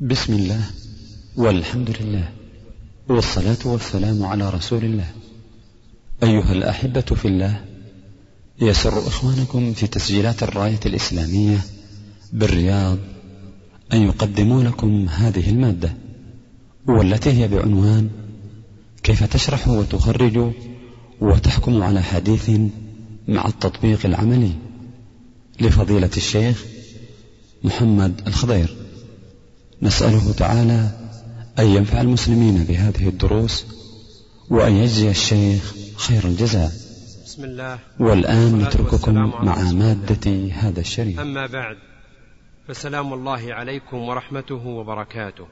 بسم الله والحمد لله والصلاة والسلام على رسول الله. أيها الأحبة في الله يسر إخوانكم في تسجيلات الراية الإسلامية بالرياض أن يقدموا لكم هذه المادة والتي هي بعنوان كيف تشرح وتخرج وتحكم على حديث مع التطبيق العملي؟ لفضيلة الشيخ محمد الخضير. نسأله تعالى أن ينفع المسلمين بهذه الدروس وأن يجزي الشيخ خير الجزاء. بسم الله. والآن نترككم مع مادة هذا الشريف. أما بعد فسلام الله عليكم ورحمته وبركاته.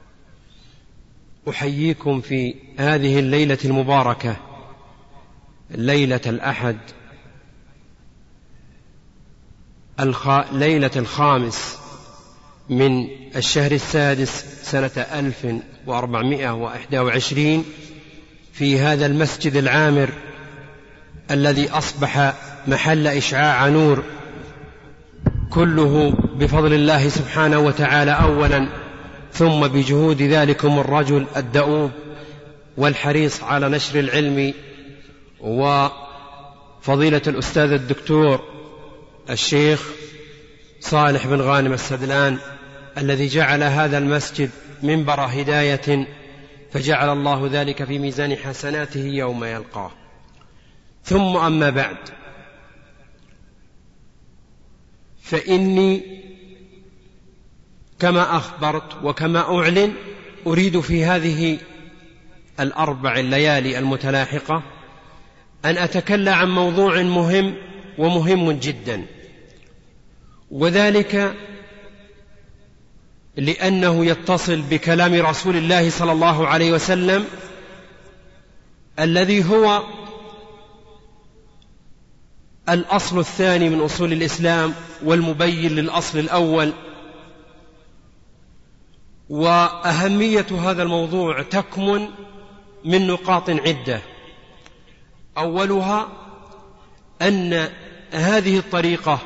أحييكم في هذه الليلة المباركة ليلة الأحد الخ... ليلة الخامس. من الشهر السادس سنة ألف وأربعمائة وإحدى وعشرين في هذا المسجد العامر الذي أصبح محل إشعاع نور كله بفضل الله سبحانه وتعالى أولا ثم بجهود ذلكم الرجل الدؤوب والحريص على نشر العلم وفضيلة الأستاذ الدكتور الشيخ صالح بن غانم السدلان. الذي جعل هذا المسجد منبر هداية فجعل الله ذلك في ميزان حسناته يوم يلقاه. ثم أما بعد فإني كما أخبرت وكما أعلن أريد في هذه الأربع الليالي المتلاحقة أن أتكلم عن موضوع مهم ومهم جدا وذلك لأنه يتصل بكلام رسول الله صلى الله عليه وسلم الذي هو الأصل الثاني من أصول الإسلام والمبين للأصل الأول. وأهمية هذا الموضوع تكمن من نقاط عدة. أولها أن هذه الطريقة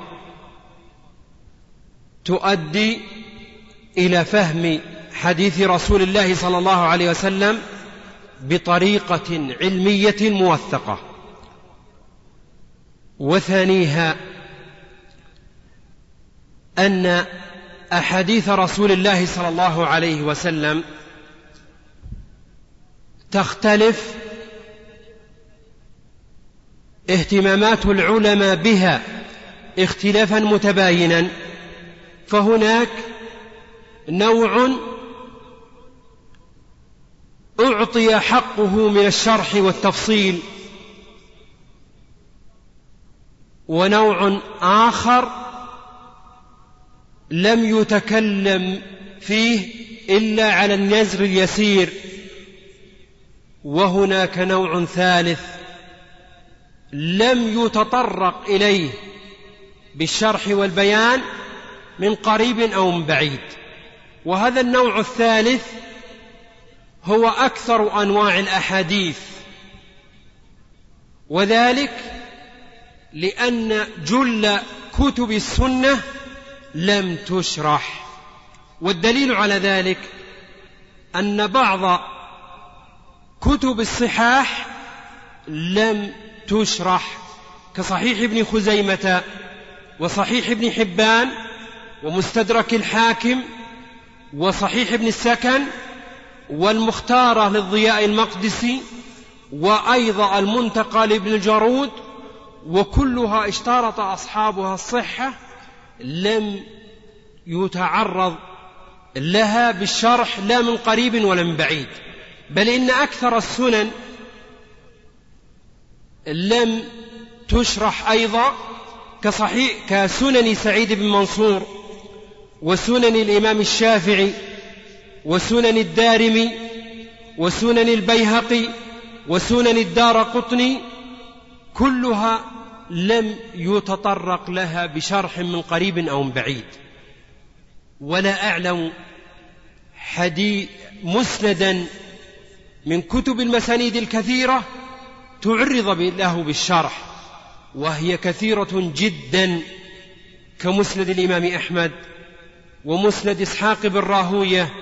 تؤدي إلى فهم حديث رسول الله صلى الله عليه وسلم بطريقة علمية موثقة. وثانيها أن أحاديث رسول الله صلى الله عليه وسلم تختلف اهتمامات العلماء بها اختلافا متباينا. فهناك نوع أعطي حقه من الشرح والتفصيل ونوع آخر لم يتكلم فيه إلا على النزر اليسير وهناك نوع ثالث لم يتطرق إليه بالشرح والبيان من قريب أو من بعيد. وهذا النوع الثالث هو أكثر أنواع الأحاديث. وذلك لأن جل كتب السنة لم تشرح. والدليل على ذلك أن بعض كتب الصحاح لم تشرح كصحيح ابن خزيمة وصحيح ابن حبان ومستدرك الحاكم وصحيح ابن السكن والمختارة للضياء المقدسي وأيضا المنتقى لابن الجارود وكلها اشترط أصحابها الصحة لم يتعرض لها بالشرح لا من قريب ولا من بعيد بل إن أكثر السنن لم تشرح أيضا كصحيح كسنن سعيد بن منصور وسنن الإمام الشافعي وسنن الدارمي وسنن البيهقي وسنن الدار قطني كلها لم يتطرق لها بشرح من قريب أو من بعيد. ولا أعلم حديث مسندا من كتب المسانيد الكثيرة تعرض له بالشرح وهي كثيرة جدا كمسند الإمام أحمد. ومسند إسحاق بن راهوية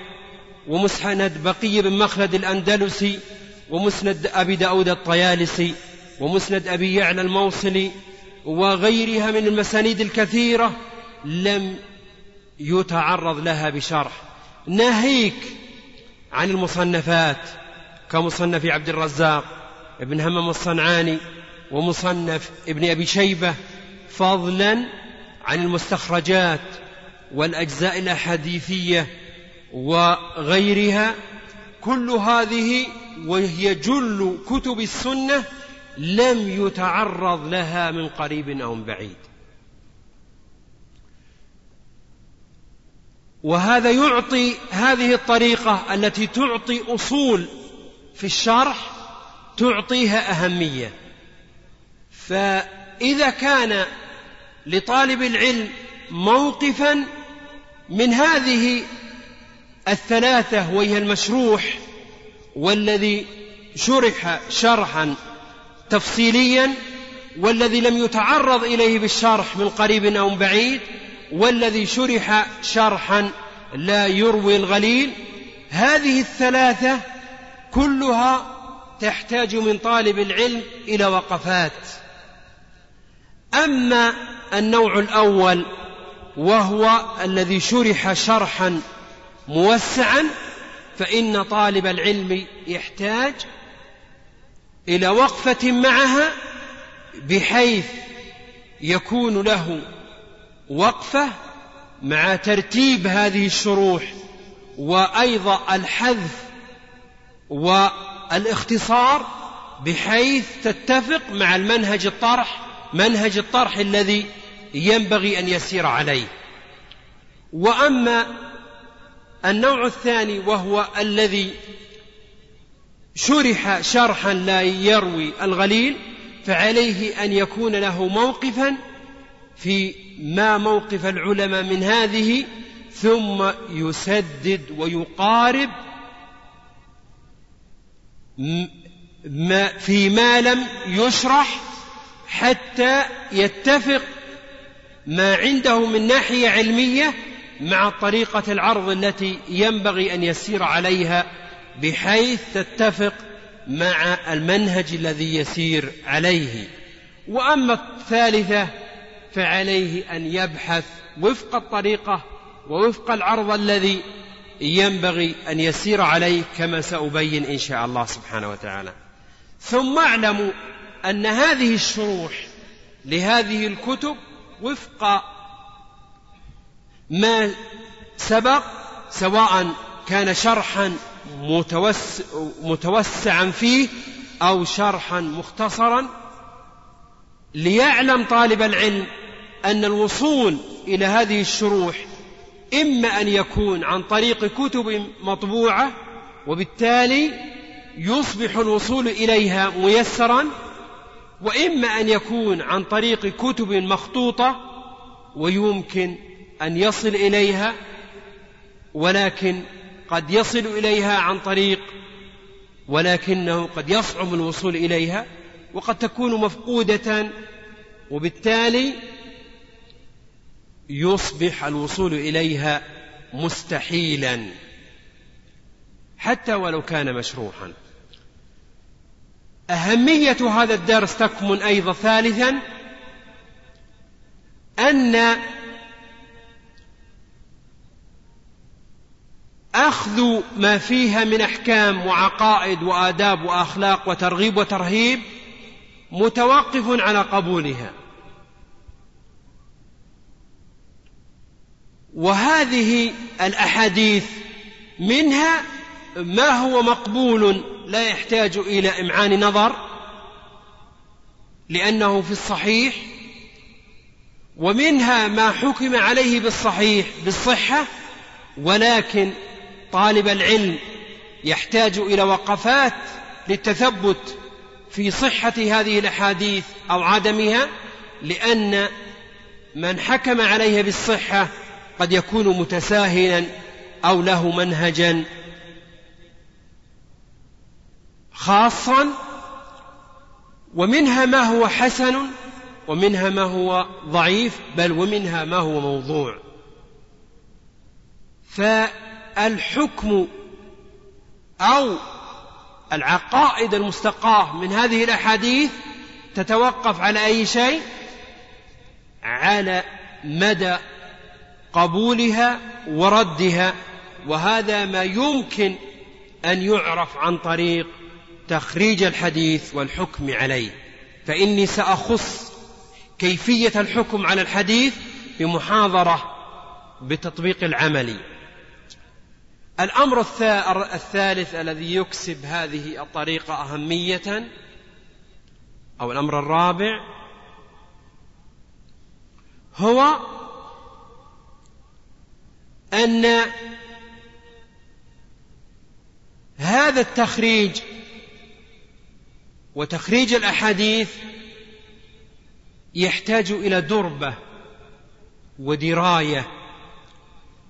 ومسند بقي بن مخلد الأندلسي ومسند أبي داود الطيالسي ومسند أبي يعلى الموصلي وغيرها من المسانيد الكثيرة لم يتعرض لها بشرح. ناهيك عن المصنفات كمصنف عبد الرزاق ابن همم الصنعاني ومصنف ابن أبي شيبة فضلا عن المستخرجات والأجزاء الأحاديثية وغيرها كل هذه وهي جل كتب السنة لم يتعرض لها من قريب أو من بعيد. وهذا يعطي هذه الطريقة التي تعطي أصول في الشرح تعطيها أهمية. فإذا كان لطالب العلم موقفا من هذه الثلاثة وهي المشروح والذي شرح شرحا تفصيليا والذي لم يتعرض إليه بالشرح من قريب أو من بعيد والذي شرح شرحا لا يروي الغليل. هذه الثلاثة كلها تحتاج من طالب العلم إلى وقفات. أما النوع الأول وهو الذي شرح شرحا موسعا فإن طالب العلم يحتاج إلى وقفة معها بحيث يكون له وقفة مع ترتيب هذه الشروح وأيضا الحذف والإختصار بحيث تتفق مع المنهج الطرح منهج الطرح الذي ينبغي أن يسير عليه. وأما النوع الثاني وهو الذي شرح شرحا لا يروي الغليل فعليه أن يكون له موقفا في ما موقف العلماء من هذه ثم يسدد ويقارب ما فيما لم يشرح حتى يتفق ما عنده من ناحية علمية مع طريقة العرض التي ينبغي أن يسير عليها بحيث تتفق مع المنهج الذي يسير عليه. وأما الثالثة فعليه أن يبحث وفق الطريقة ووفق العرض الذي ينبغي أن يسير عليه كما سأبين إن شاء الله سبحانه وتعالى. ثم اعلموا أن هذه الشروح لهذه الكتب وفق ما سبق سواء كان شرحا متوسعا فيه أو شرحا مختصرا. ليعلم طالب العلم أن الوصول إلى هذه الشروح إما أن يكون عن طريق كتب مطبوعة وبالتالي يصبح الوصول إليها ميسرا وإما أن يكون عن طريق كتب مخطوطة ويمكن أن يصل إليها ولكن قد يصل إليها عن طريق ولكنه قد يصعب الوصول إليها وقد تكون مفقودة وبالتالي يصبح الوصول إليها مستحيلا حتى ولو كان مشروحا. أهمية هذا الدرس تكمن أيضا ثالثا أن أخذ ما فيها من أحكام وعقائد وآداب وأخلاق وترغيب وترهيب متوقف على قبولها. وهذه الأحاديث منها ما هو مقبول لا يحتاج إلى إمعان نظر لأنه في الصحيح ومنها ما حكم عليه بالصحيح بالصحة ولكن طالب العلم يحتاج إلى وقفات للتثبت في صحة هذه الأحاديث أو عدمها لأن من حكم عليها بالصحة قد يكون متساهلا أو له منهجا. خاصا ومنها ما هو حسن ومنها ما هو ضعيف بل ومنها ما هو موضوع. فالحكم أو العقائد المستقاة من هذه الأحاديث تتوقف على أي شيء؟ على مدى قبولها وردها وهذا ما يمكن أن يعرف عن طريق تخريج الحديث والحكم عليه. فإني سأخص كيفية الحكم على الحديث بمحاضرة بتطبيق العملي الأمر الثالث الذي يكسب هذه الطريقة أهمية أو الأمر الرابع هو أن هذا التخريج وتخريج الأحاديث يحتاج إلى دربة ودراية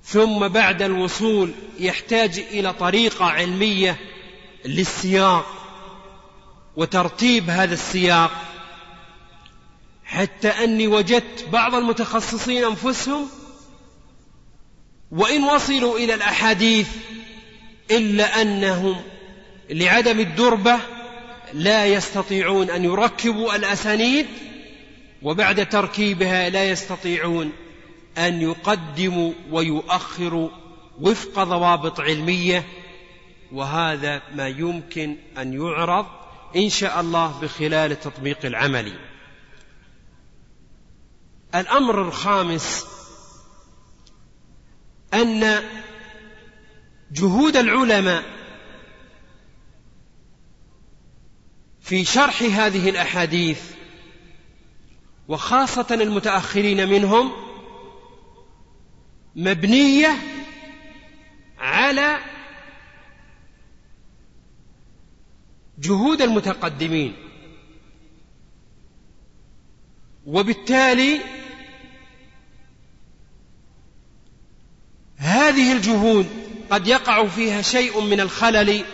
ثم بعد الوصول يحتاج إلى طريقة علمية للسياق وترتيب هذا السياق. حتى أني وجدت بعض المتخصصين أنفسهم وإن وصلوا إلى الأحاديث إلا أنهم لعدم الدربة لا يستطيعون أن يركبوا الأسانيد وبعد تركيبها لا يستطيعون أن يقدموا ويؤخروا وفق ضوابط علمية وهذا ما يمكن أن يعرض إن شاء الله بخلال التطبيق العملي الأمر الخامس أن جهود العلماء في شرح هذه الأحاديث وخاصة المتأخرين منهم مبنية على جهود المتقدمين. وبالتالي هذه الجهود قد يقع فيها شيء من الخلل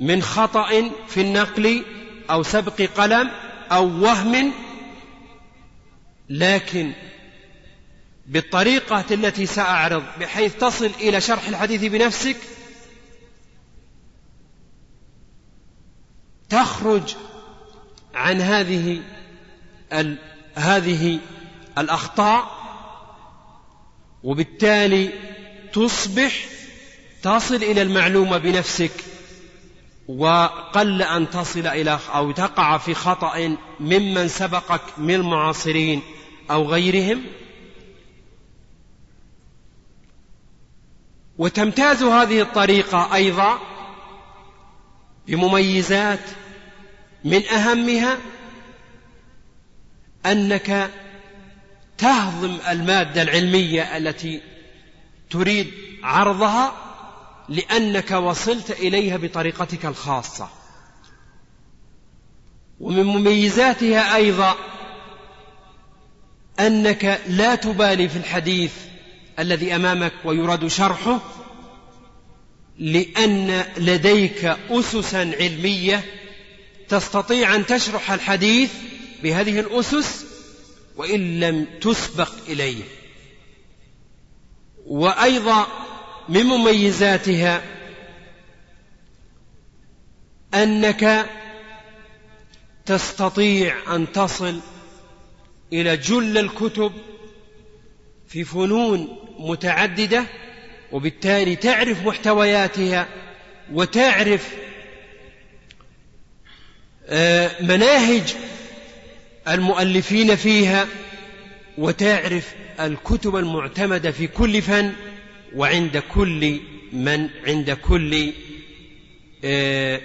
من خطأ في النقل أو سبق قلم أو وهم لكن بالطريقة التي سأعرض بحيث تصل إلى شرح الحديث بنفسك تخرج عن هذه ال هذه الأخطاء وبالتالي تصبح تصل إلى المعلومة بنفسك. وقل أن تصل إلى أو تقع في خطأ ممن سبقك من المعاصرين أو غيرهم؟ وتمتاز هذه الطريقة أيضا بمميزات من أهمها أنك تهضم المادة العلمية التي تريد عرضها لأنك وصلت إليها بطريقتك الخاصة. ومن مميزاتها أيضا أنك لا تبالي في الحديث الذي أمامك ويراد شرحه لأن لديك أسسا علمية تستطيع أن تشرح الحديث بهذه الأسس وإن لم تسبق إليه. وأيضا من مميزاتها أنك تستطيع أن تصل إلى جل الكتب في فنون متعددة وبالتالي تعرف محتوياتها وتعرف آه، مناهج المؤلفين فيها وتعرف الكتب المعتمدة في كل فن. وعند كل من عند كل آه،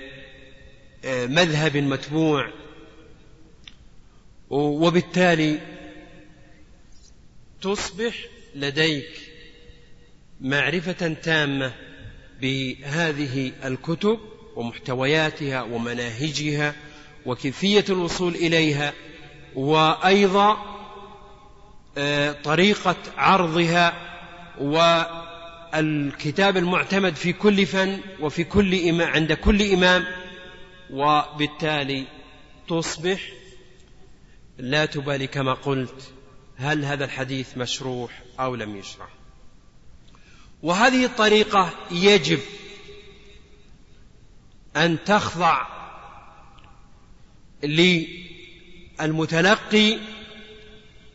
آه، مذهب متبوع. وبالتالي تصبح لديك معرفة تامة بهذه الكتب ومحتوياتها ومناهجها وكيفية الوصول إليها وأيضا آه، طريقة عرضها والكتاب المعتمد في كل فن وفي كل إمام عند كل إمام وبالتالي تصبح لا تبالي كما قلت هل هذا الحديث مشروح أو لم يشرح. وهذه الطريقة يجب أن تخضع للمتلقي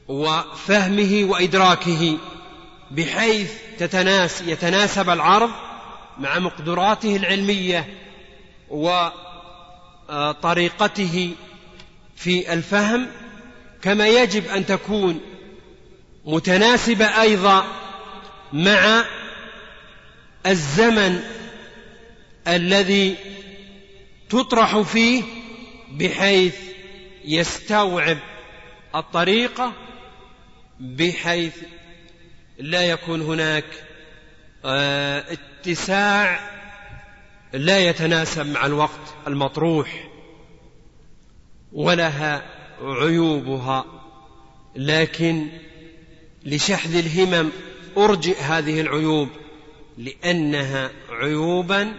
وفهمه وإدراكه. بحيث تتناس يتناسب العرض مع مقدراته العلمية وطريقته في الفهم كما يجب أن تكون متناسبة أيضا مع الزمن الذي تطرح فيه بحيث يستوعب الطريقة بحيث لا يكون هناك آه، اتساع لا يتناسب مع الوقت المطروح ولها عيوبها. لكن لشحذ الهمم أرجئ هذه العيوب لأنها عيوبا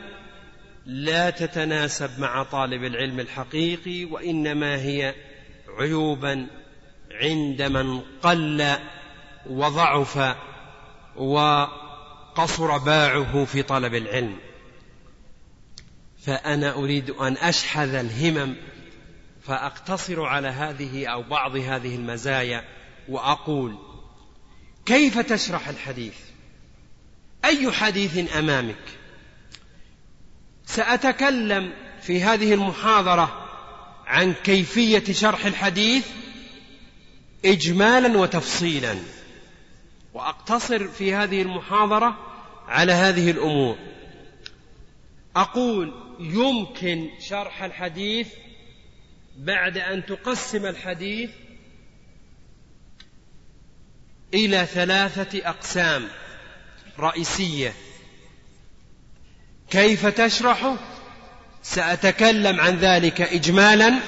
لا تتناسب مع طالب العلم الحقيقي وإنما هي عيوبا عند من قل وضعف وقصر باعه في طلب العلم. فأنا أريد أن أشحذ الهمم فأقتصر على هذه أو بعض هذه المزايا وأقول كيف تشرح الحديث؟ أي حديث أمامك؟ سأتكلم في هذه المحاضرة عن كيفية شرح الحديث اجمالا وتفصيلا. وأقتصر في هذه المحاضرة على هذه الأمور. أقول يمكن شرح الحديث بعد أن تقسم الحديث إلى ثلاثة أقسام رئيسية. كيف تشرحه سأتكلم عن ذلك اجمالا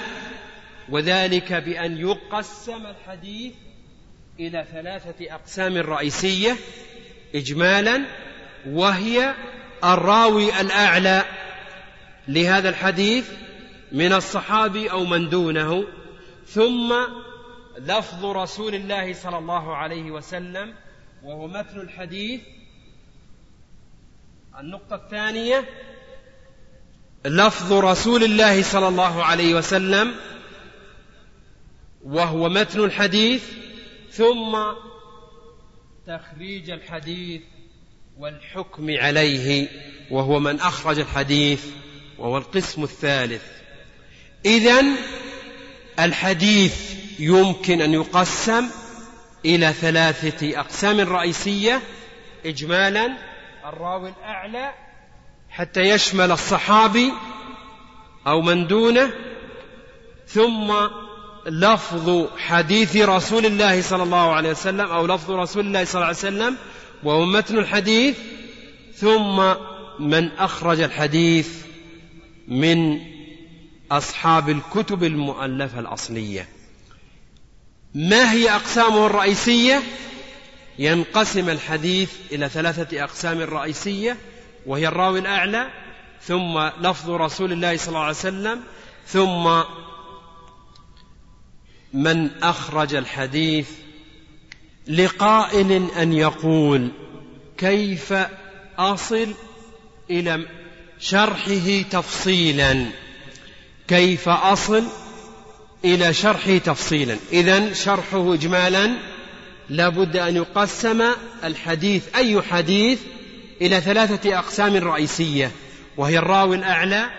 وذلك بأن يقسم الحديث إلى ثلاثة أقسام رئيسية اجمالا وهي الراوي الأعلى لهذا الحديث من الصحابي أو من دونه ثم لفظ رسول الله صلى الله عليه وسلم وهو متن الحديث. النقطة الثانية لفظ رسول الله صلى الله عليه وسلم وهو متن الحديث ثم تخريج الحديث والحكم عليه وهو من أخرج الحديث وهو القسم الثالث. اذا الحديث يمكن أن يقسم إلى ثلاثة أقسام رئيسية. اجمالا الراوي الأعلى حتى يشمل الصحابي أو من دونه ثم لفظ حديث رسول الله صلى الله عليه وسلم أو لفظ رسول الله صلى الله عليه وسلم وهو متن الحديث ثم من أخرج الحديث من أصحاب الكتب المؤلفة الأصلية. ما هي أقسامه الرئيسية؟ ينقسم الحديث إلى ثلاثة أقسام رئيسية وهي الراوي الأعلى ثم لفظ رسول الله صلى الله عليه وسلم ثم من أخرج الحديث لقائل أن يقول كيف أصل إلى شرحه تفصيلا؟ كيف أصل إلى شرحه تفصيلا؟ اذا شرحه اجمالا لا بد أن يقسم الحديث أي حديث إلى ثلاثة أقسام رئيسية وهي الراوي الأعلى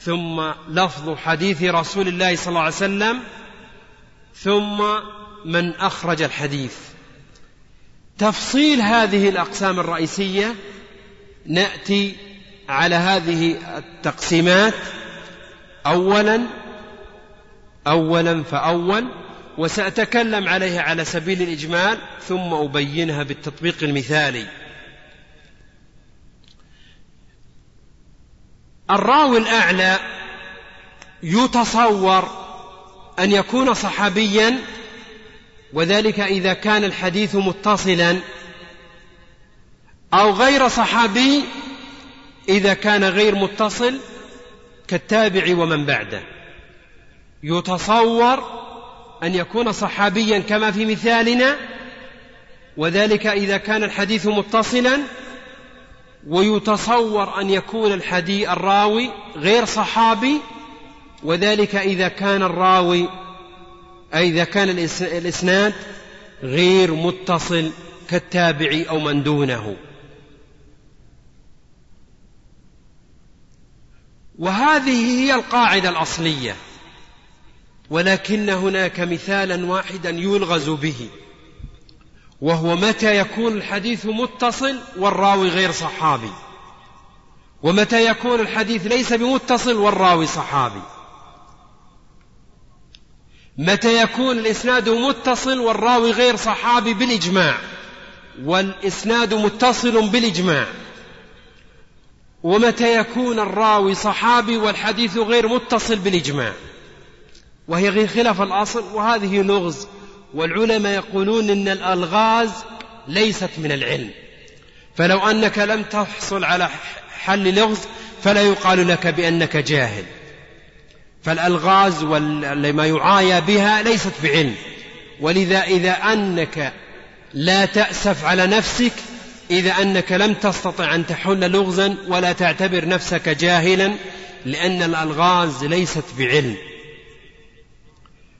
ثم لفظ حديث رسول الله صلى الله عليه وسلم ثم من أخرج الحديث. تفصيل هذه الأقسام الرئيسية نأتي على هذه التقسيمات. اولا اولا فأول وسأتكلم عليها على سبيل الإجمال ثم أبينها بالتطبيق المثالي. الراوي الأعلى يتصور أن يكون صحابيا وذلك إذا كان الحديث متصلا أو غير صحابي إذا كان غير متصل كالتابع ومن بعده. يتصور أن يكون صحابيا كما في مثالنا وذلك إذا كان الحديث متصلا ويتصور أن يكون الحديث الراوي غير صحابي وذلك إذا كان الراوي أي إذا كان الإسناد غير متصل كالتابعي أو من دونه. وهذه هي القاعدة الأصلية ولكن هناك مثالا واحدا يلغز به وهو متى يكون الحديث متصل والراوي غير صحابي ومتى يكون الحديث ليس بمتصل والراوي صحابي. متى يكون الإسناد متصل والراوي غير صحابي بالإجماع؟ والإسناد متصل بالإجماع. ومتى يكون الراوي صحابي والحديث غير متصل بالإجماع؟ وهي غير خلاف الأصل وهذه لغز. والعلماء يقولون إن الألغاز ليست من العلم. فلو أنك لم تحصل على حل لغز فلا يقال لك بأنك جاهل. فالألغاز وما يعايى بها ليست بعلم. ولذا إذا أنك لا تأسف على نفسك إذا أنك لم تستطع أن تحل لغزا ولا تعتبر نفسك جاهلا لأن الألغاز ليست بعلم.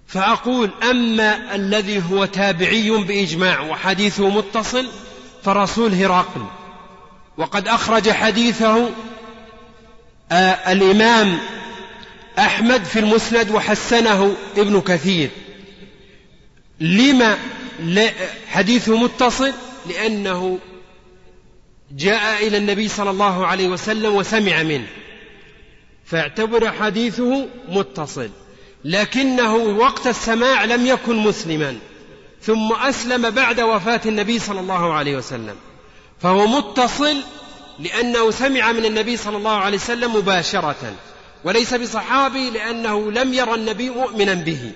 فأقول أما الذي هو تابعي بإجماع وحديثه متصل فرسول هرقل. وقد أخرج حديثه آه الإمام أحمد في المسند وحسنه ابن كثير. لما حديثه متصل؟ لأنه جاء إلى النبي صلى الله عليه وسلم وسمع منه. فاعتبر حديثه متصل. لكنه وقت السماع لم يكن مسلما. ثم أسلم بعد وفاة النبي صلى الله عليه وسلم. فهو متصل لأنه سمع من النبي صلى الله عليه وسلم مباشرة. وليس بصحابي لأنه لم يرى النبي مؤمنا به.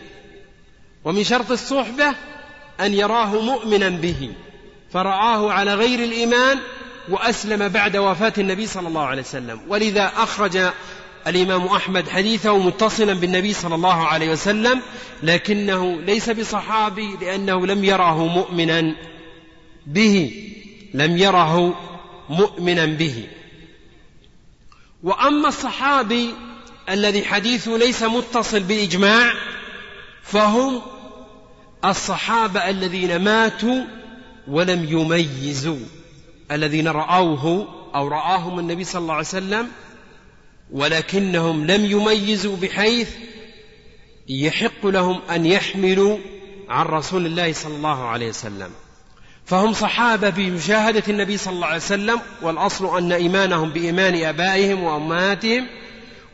ومن شرط الصحبة أن يراه مؤمنا به. فرآه على غير الإيمان وأسلم بعد وفاة النبي صلى الله عليه وسلم. ولذا أخرج الإمام أحمد حديثه متصلا بالنبي صلى الله عليه وسلم لكنه ليس بصحابي لأنه لم يره مؤمنا به. لم يره مؤمنا به. وأما الصحابي الذي حديثه ليس متصل بالإجماع فهم الصحابة الذين ماتوا ولم يميزوا الذين رأوه أو رآهم النبي صلى الله عليه وسلم ولكنهم لم يميزوا بحيث يحق لهم أن يحملوا عن رسول الله صلى الله عليه وسلم. فهم صحابة بمشاهدة النبي صلى الله عليه وسلم والأصل أن إيمانهم بإيمان آبائهم وأمهاتهم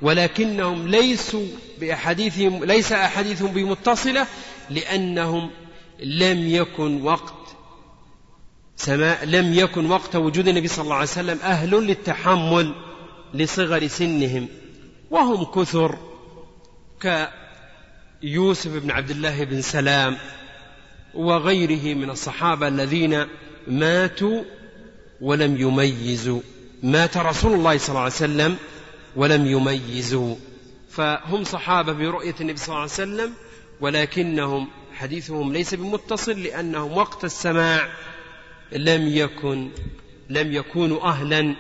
ولكنهم ليسوا بأحاديثهم ليس أحاديثهم بمتصلة لأنهم لم يكن وقت سماء لم يكن وقت وجود النبي صلى الله عليه وسلم أهل للتحمل لصغر سنهم وهم كثر كيوسف بن عبد الله بن سلام وغيره من الصحابة الذين ماتوا ولم يميزوا. مات رسول الله صلى الله عليه وسلم ولم يميزوا. فهم صحابة برؤية النبي صلى الله عليه وسلم ولكنهم حديثهم ليس بمتصل لأنهم وقت السماع لم يكن لم يكونوا أهلا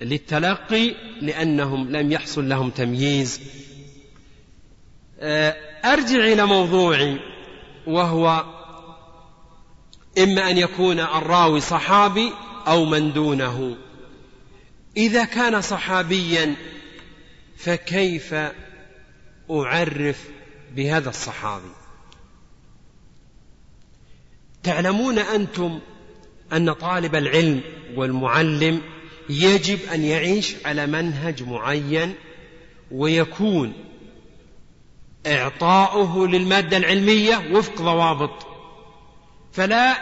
للتلقي لأنهم لم يحصل لهم تمييز. آه، أرجع إلى موضوعي وهو إما أن يكون الراوي صحابي أو من دونه. إذا كان صحابيا فكيف أعرف بهذا الصحابي؟ تعلمون أنتم أن طالب العلم والمعلم يجب أن يعيش على منهج معين ويكون إعطاؤه للمادة العلمية وفق ضوابط فلا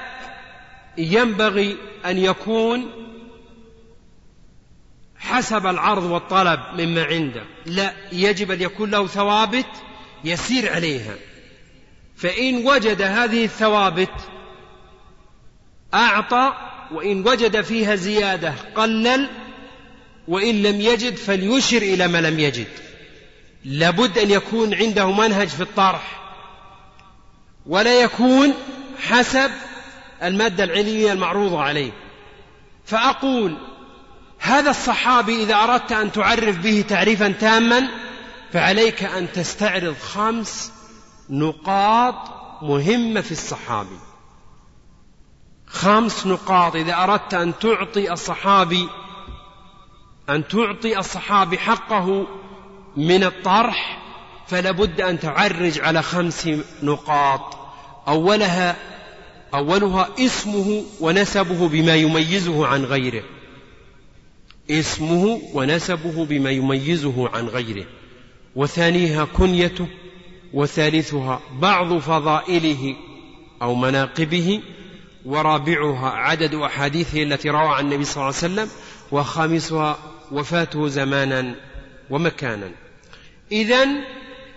ينبغي أن يكون حسب العرض والطلب مما عنده. لا يجب أن يكون له ثوابت يسير عليها. فإن وجد هذه الثوابت أعطى وإن وجد فيها زيادة قلل وإن لم يجد فليشر إلى ما لم يجد. لابد أن يكون عنده منهج في الطرح. ولا يكون حسب المادة العلمية المعروضة عليه. فأقول هذا الصحابي إذا أردت أن تعرف به تعريفا تاما فعليك أن تستعرض خمس نقاط مهمة في الصحابي. خمس نقاط. إذا أردت أن تعطي الصحابي أن تعطي الصحابي حقه من الطرح فلا بد أن تعرج على خمس نقاط. أولها أولها اسمه ونسبه بما يميزه عن غيره. اسمه ونسبه بما يميزه عن غيره وثانيها كنيته وثالثها بعض فضائله أو مناقبه ورابعها عدد أحاديثه التي روى عن النبي صلى الله عليه وسلم وخامسها وفاته زمانا ومكانا. إذا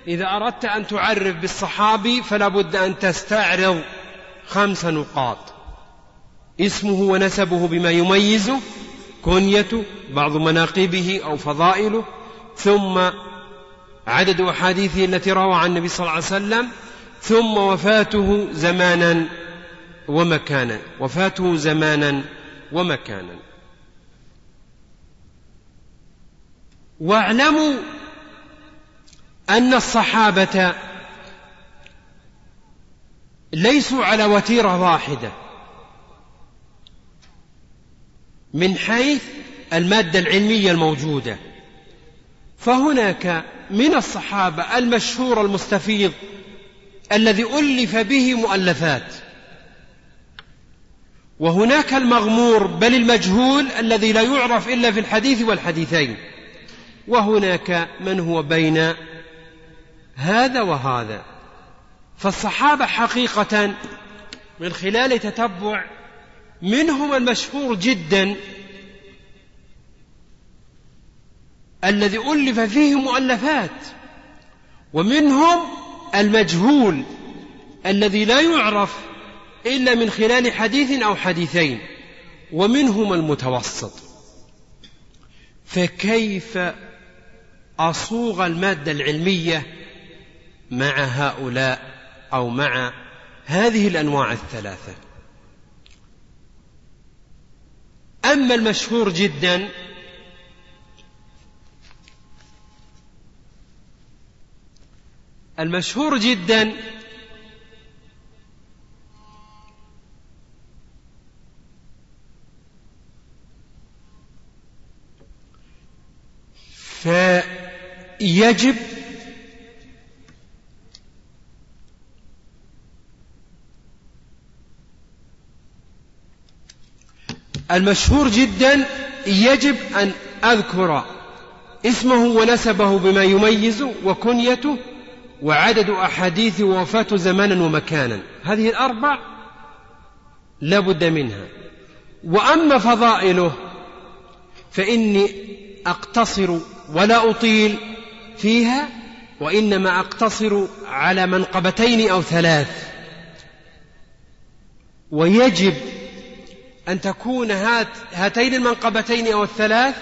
إذا أردت أن تعرف بالصحابي فلا بد أن تستعرض خمس نقاط. اسمه ونسبه بما يميزه كنيته بعض مناقبه أو فضائله ثم عدد أحاديثه التي روى عن النبي صلى الله عليه وسلم ثم وفاته زمانا ومكانا. وفاته زمانا ومكانا. واعلموا أن الصحابة ليسوا على وتيرة واحدة من حيث المادة العلمية الموجودة. فهناك من الصحابة المشهور المستفيض الذي ألف به مؤلفات. وهناك المغمور بل المجهول الذي لا يعرف إلا في الحديث والحديثين. وهناك من هو بين هذا وهذا. فالصحابة حقيقة من خلال تتبع منهم المشهور جدا الذي ألف فيه مؤلفات ومنهم المجهول الذي لا يعرف إلا من خلال حديث أو حديثين ومنهم المتوسط. فكيف أصوغ المادة العلمية مع هؤلاء أو مع هذه الأنواع الثلاثة؟ أما المشهور جدا المشهور جدا فيجب المشهور جدا يجب أن أذكر اسمه ونسبه بما يميزه وكنيته وعدد أحاديث ووفاته زمانا ومكانا. هذه الأربع لا بد منها. وأما فضائله فإني أقتصر ولا أطيل فيها وإنما أقتصر على منقبتين أو ثلاث. ويجب أن تكون هات هاتين المنقبتين أو الثلاث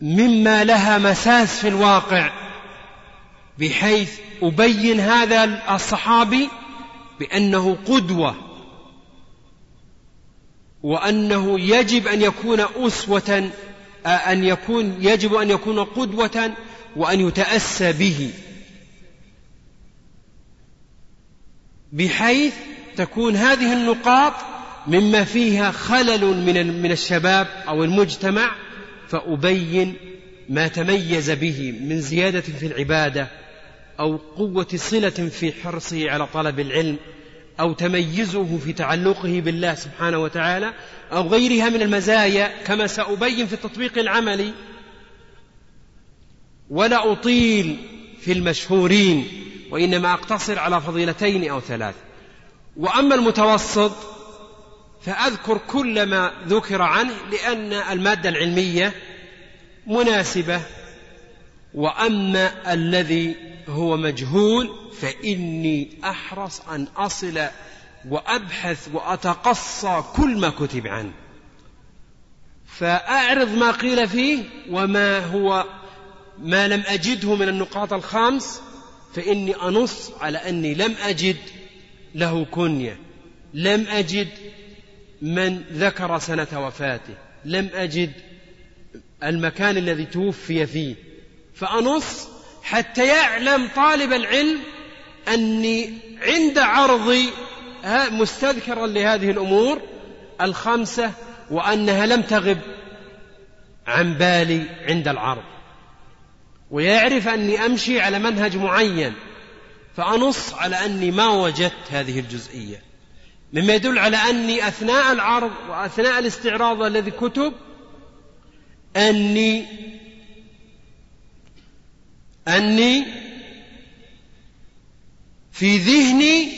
مما لها مساس في الواقع. بحيث أبين هذا الصحابي بأنه قدوة وأنه يجب أن يكون أسوة أن يكون يجب أن يكون قدوة وأن يتأسى به. بحيث تكون هذه النقاط مما فيها خلل من من الشباب أو المجتمع فأبين ما تميز به من زيادة في العبادة أو قوة صلة في حرصه على طلب العلم أو تميزه في تعلقه بالله سبحانه وتعالى أو غيرها من المزايا كما سأبين في التطبيق العملي ولا أطيل في المشهورين وإنما أقتصر على فضيلتين أو ثلاث. وأما المتوسط فأذكر كل ما ذكر عنه لأن المادة العلمية مناسبة. وأما الذي هو مجهول فإني أحرص أن أصل وأبحث وأتقصى كل ما كتب عنه. فأعرض ما قيل فيه وما هو ما لم أجده من النقاط الخمس فإني أنص على أني لم أجد له كنية. لم أجد من ذكر سنة وفاته. لم أجد المكان الذي توفي فيه. فأنص حتى يعلم طالب العلم أني عند عرضي مستذكرا لهذه الأمور الخمسة وأنها لم تغب عن بالي عند العرض. ويعرف أني أمشي على منهج معين فأنص على أني ما وجدت هذه الجزئية. مما يدل على أني أثناء العرض وأثناء الاستعراض الذي كتب أني أني في ذهني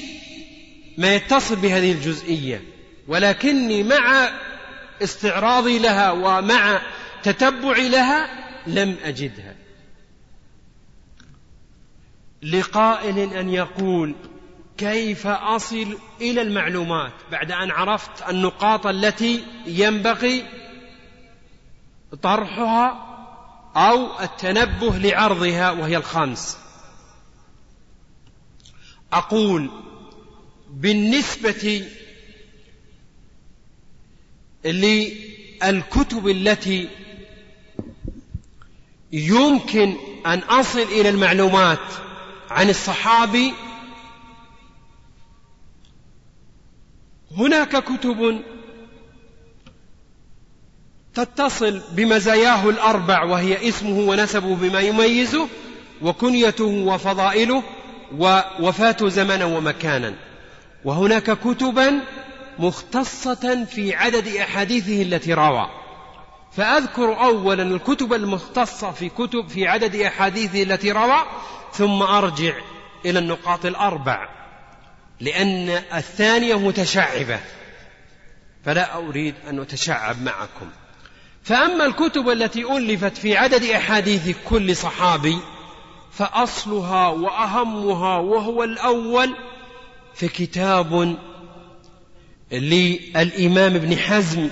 ما يتصل بهذه الجزئية ولكني مع استعراضي لها ومع تتبعي لها لم أجدها. لقائل أن يقول كيف أصل إلى المعلومات بعد أن عرفت النقاط التي ينبغي طرحها أو التنبه لعرضها وهي الخمس. أقول بالنسبة للكتب التي يمكن أن أصل إلى المعلومات عن الصحابي هناك كتب تتصل بمزاياه الأربع وهي اسمه ونسبه بما يميزه وكنيته وفضائله ووفاته زمنا ومكانا. وهناك كتبا مختصة في عدد أحاديثه التي روى. فأذكر أولا الكتب المختصة في كتب في عدد أحاديثه التي روى ثم أرجع إلى النقاط الأربع لأن الثانية متشعبة. فلا أريد أن أتشعب معكم. فأما الكتب التي ألفت في عدد أحاديث كل صحابي فأصلها وأهمها وهو الأول في كتاب للإمام ابن حزم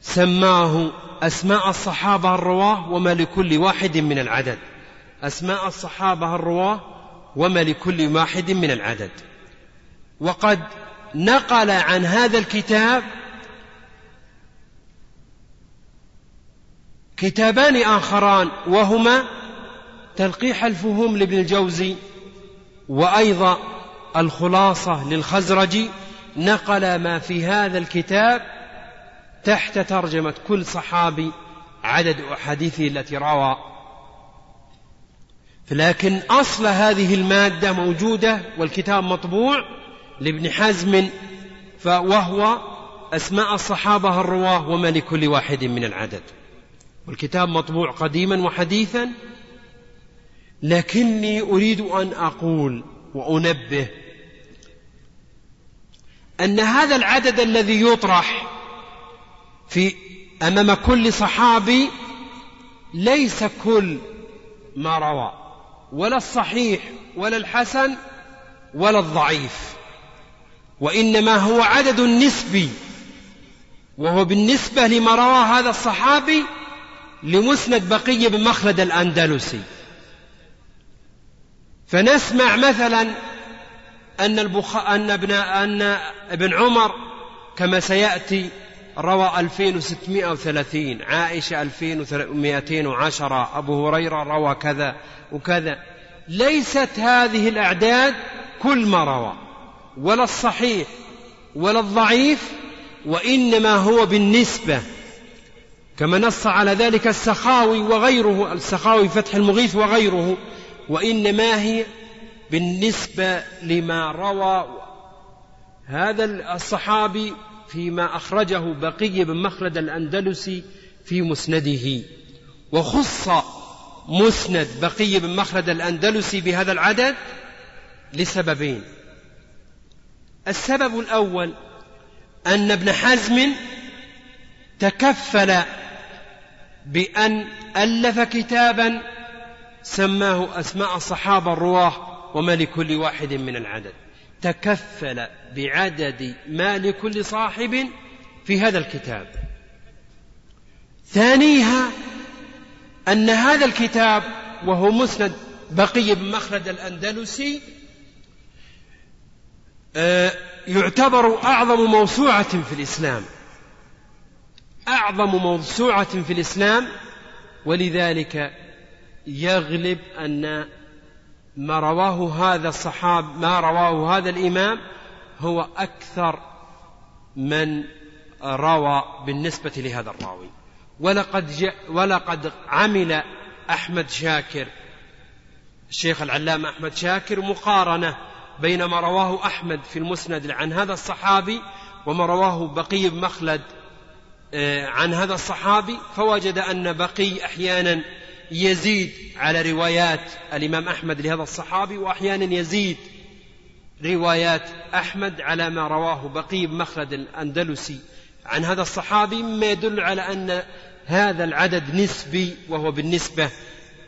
سماه أسماء الصحابة الرواة وما لكل واحد من العدد. أسماء الصحابة الرواة وما لكل واحد من العدد. وقد نقل عن هذا الكتاب كتابان آخران وهما تلقيح الفهوم لابن الجوزي وأيضا الخلاصة للخزرجي نقل ما في هذا الكتاب تحت ترجمة كل صحابي عدد أحاديثه التي روى. لكن أصل هذه المادة موجودة والكتاب مطبوع لابن حزم وهو أسماء الصحابة الرواة وما لكل واحد من العدد. والكتاب مطبوع قديما وحديثا لكني أريد أن أقول وأنبه أن هذا العدد الذي يطرح في أمام كل صحابي ليس كل ما روى ولا الصحيح ولا الحسن ولا الضعيف وإنما هو عدد نسبي وهو بالنسبة لما روى هذا الصحابي لمسند بقي بن مخلد الأندلسي. فنسمع مثلا أن البخ... أن ابن أن ابن عمر كما سيأتي روى 2630 عائشة 2210 أبو هريرة روى كذا وكذا. ليست هذه الأعداد كل ما روى ولا الصحيح ولا الضعيف وإنما هو بالنسبة كما نص على ذلك السخاوي وغيره السخاوي فتح المغيث وغيره وإنما هي بالنسبة لما روى هذا الصحابي فيما أخرجه بقي بن مخلد الأندلسي في مسنده. وخص مسند بقي بن مخلد الأندلسي بهذا العدد لسببين. السبب الأول أن ابن حزم تكفل بأن ألف كتابا سماه أسماء الصحابة الرواة وما لكل واحد من العدد. تكفل بعدد ما لكل صاحب في هذا الكتاب. ثانيها أن هذا الكتاب وهو مسند بقي بن مخلد الأندلسي آه، يعتبر أعظم موسوعة في الإسلام. أعظم موسوعة في الإسلام ولذلك يغلب أن ما رواه هذا الصحاب ما رواه هذا الإمام هو أكثر من روى بالنسبة لهذا الراوي. ولقد, جاء ولقد عمل أحمد شاكر الشيخ العلامة أحمد شاكر مقارنة بين ما رواه أحمد في المسند عن هذا الصحابي وما رواه بقي بن مخلد عن هذا الصحابي فوجد أن بقي أحيانا يزيد على روايات الإمام أحمد لهذا الصحابي وأحيانا يزيد روايات أحمد على ما رواه بقي بن مخلد الأندلسي. عن هذا الصحابي مما يدل على أن هذا العدد نسبي وهو بالنسبة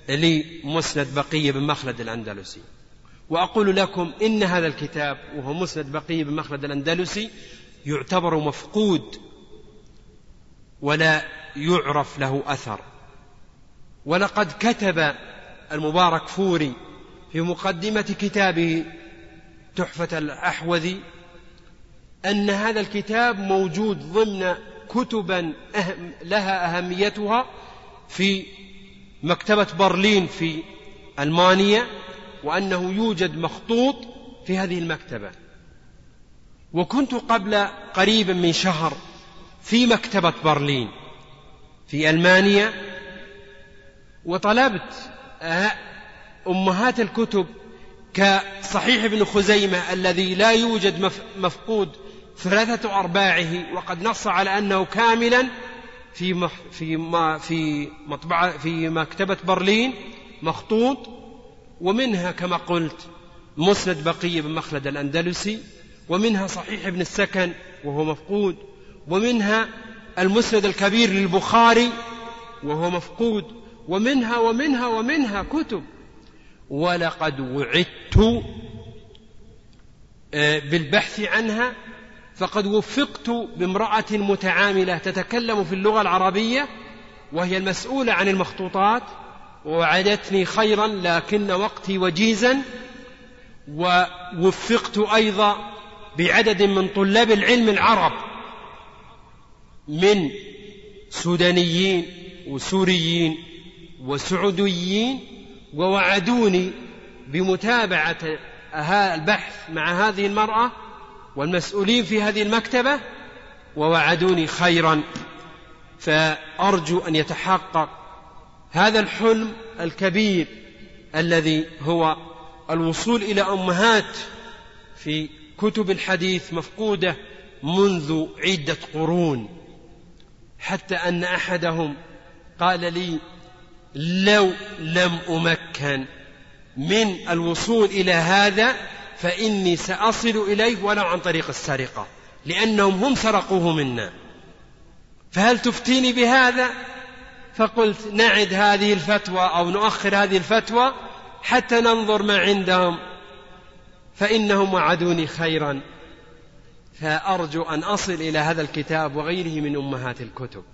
لمسند بقي بن مخلد الأندلسي. وأقول لكم إن هذا الكتاب وهو مسند بقي بن مخلد الأندلسي يعتبر مفقود ولا يعرف له أثر. ولقد كتب المبارك فوري في مقدمة كتابه تحفة الأحوذي أن هذا الكتاب موجود ضمن كتبا أهم لها أهميتها في مكتبة برلين في ألمانيا وأنه يوجد مخطوط في هذه المكتبة. وكنت قبل قريب من شهر في مكتبة برلين في ألمانيا وطلبت أمهات الكتب كصحيح ابن خزيمة الذي لا يوجد مفقود ثلاثة أرباعه وقد نص على أنه كاملا في في ما في مطبعة في مكتبة برلين مخطوط ومنها كما قلت مسند بقية بن مخلد الأندلسي ومنها صحيح ابن السكن وهو مفقود. ومنها المسند الكبير للبخاري وهو مفقود. ومنها ومنها ومنها كتب. ولقد وعدت آه، بالبحث عنها فقد وفقت بامرأة متعاملة تتكلم في اللغة العربية وهي المسؤولة عن المخطوطات ووعدتني خيرا لكن وقتي وجيزا. ووفقت أيضا بعدد من طلاب العلم العرب. من سودانيين وسوريين وسعوديين ووعدوني بمتابعة البحث مع هذه المرأة والمسؤولين في هذه المكتبة ووعدوني خيرا. فأرجو أن يتحقق هذا الحلم الكبير الذي هو الوصول إلى أمهات في كتب الحديث مفقودة منذ عدة قرون. حتى أن أحدهم قال لي لو لم أمكن من الوصول إلى هذا فإني سأصل إليه ولو عن طريق السرقة لأنهم هم سرقوه منا. فهل تفتيني بهذا؟ فقلت نعد هذه الفتوى أو نؤخر هذه الفتوى حتى ننظر ما عندهم فإنهم وعدوني خيرا. فأرجو أن أصل إلى هذا الكتاب وغيره من أمهات الكتب.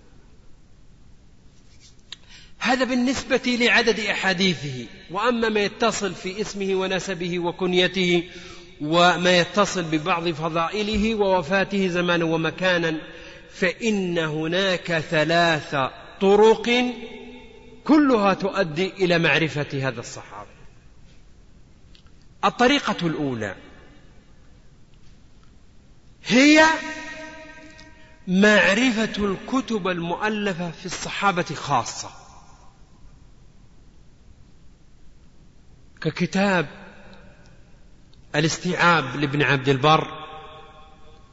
هذا بالنسبة لعدد أحاديثه وأما ما يتصل في اسمه ونسبه وكنيته وما يتصل ببعض فضائله ووفاته زمانا ومكانا فإن هناك ثلاث طرق كلها تؤدي إلى معرفة هذا الصحابي. الطريقة الأولى هي معرفة الكتب المؤلفة في الصحابة خاصة. ككتاب الاستيعاب لابن عبد البر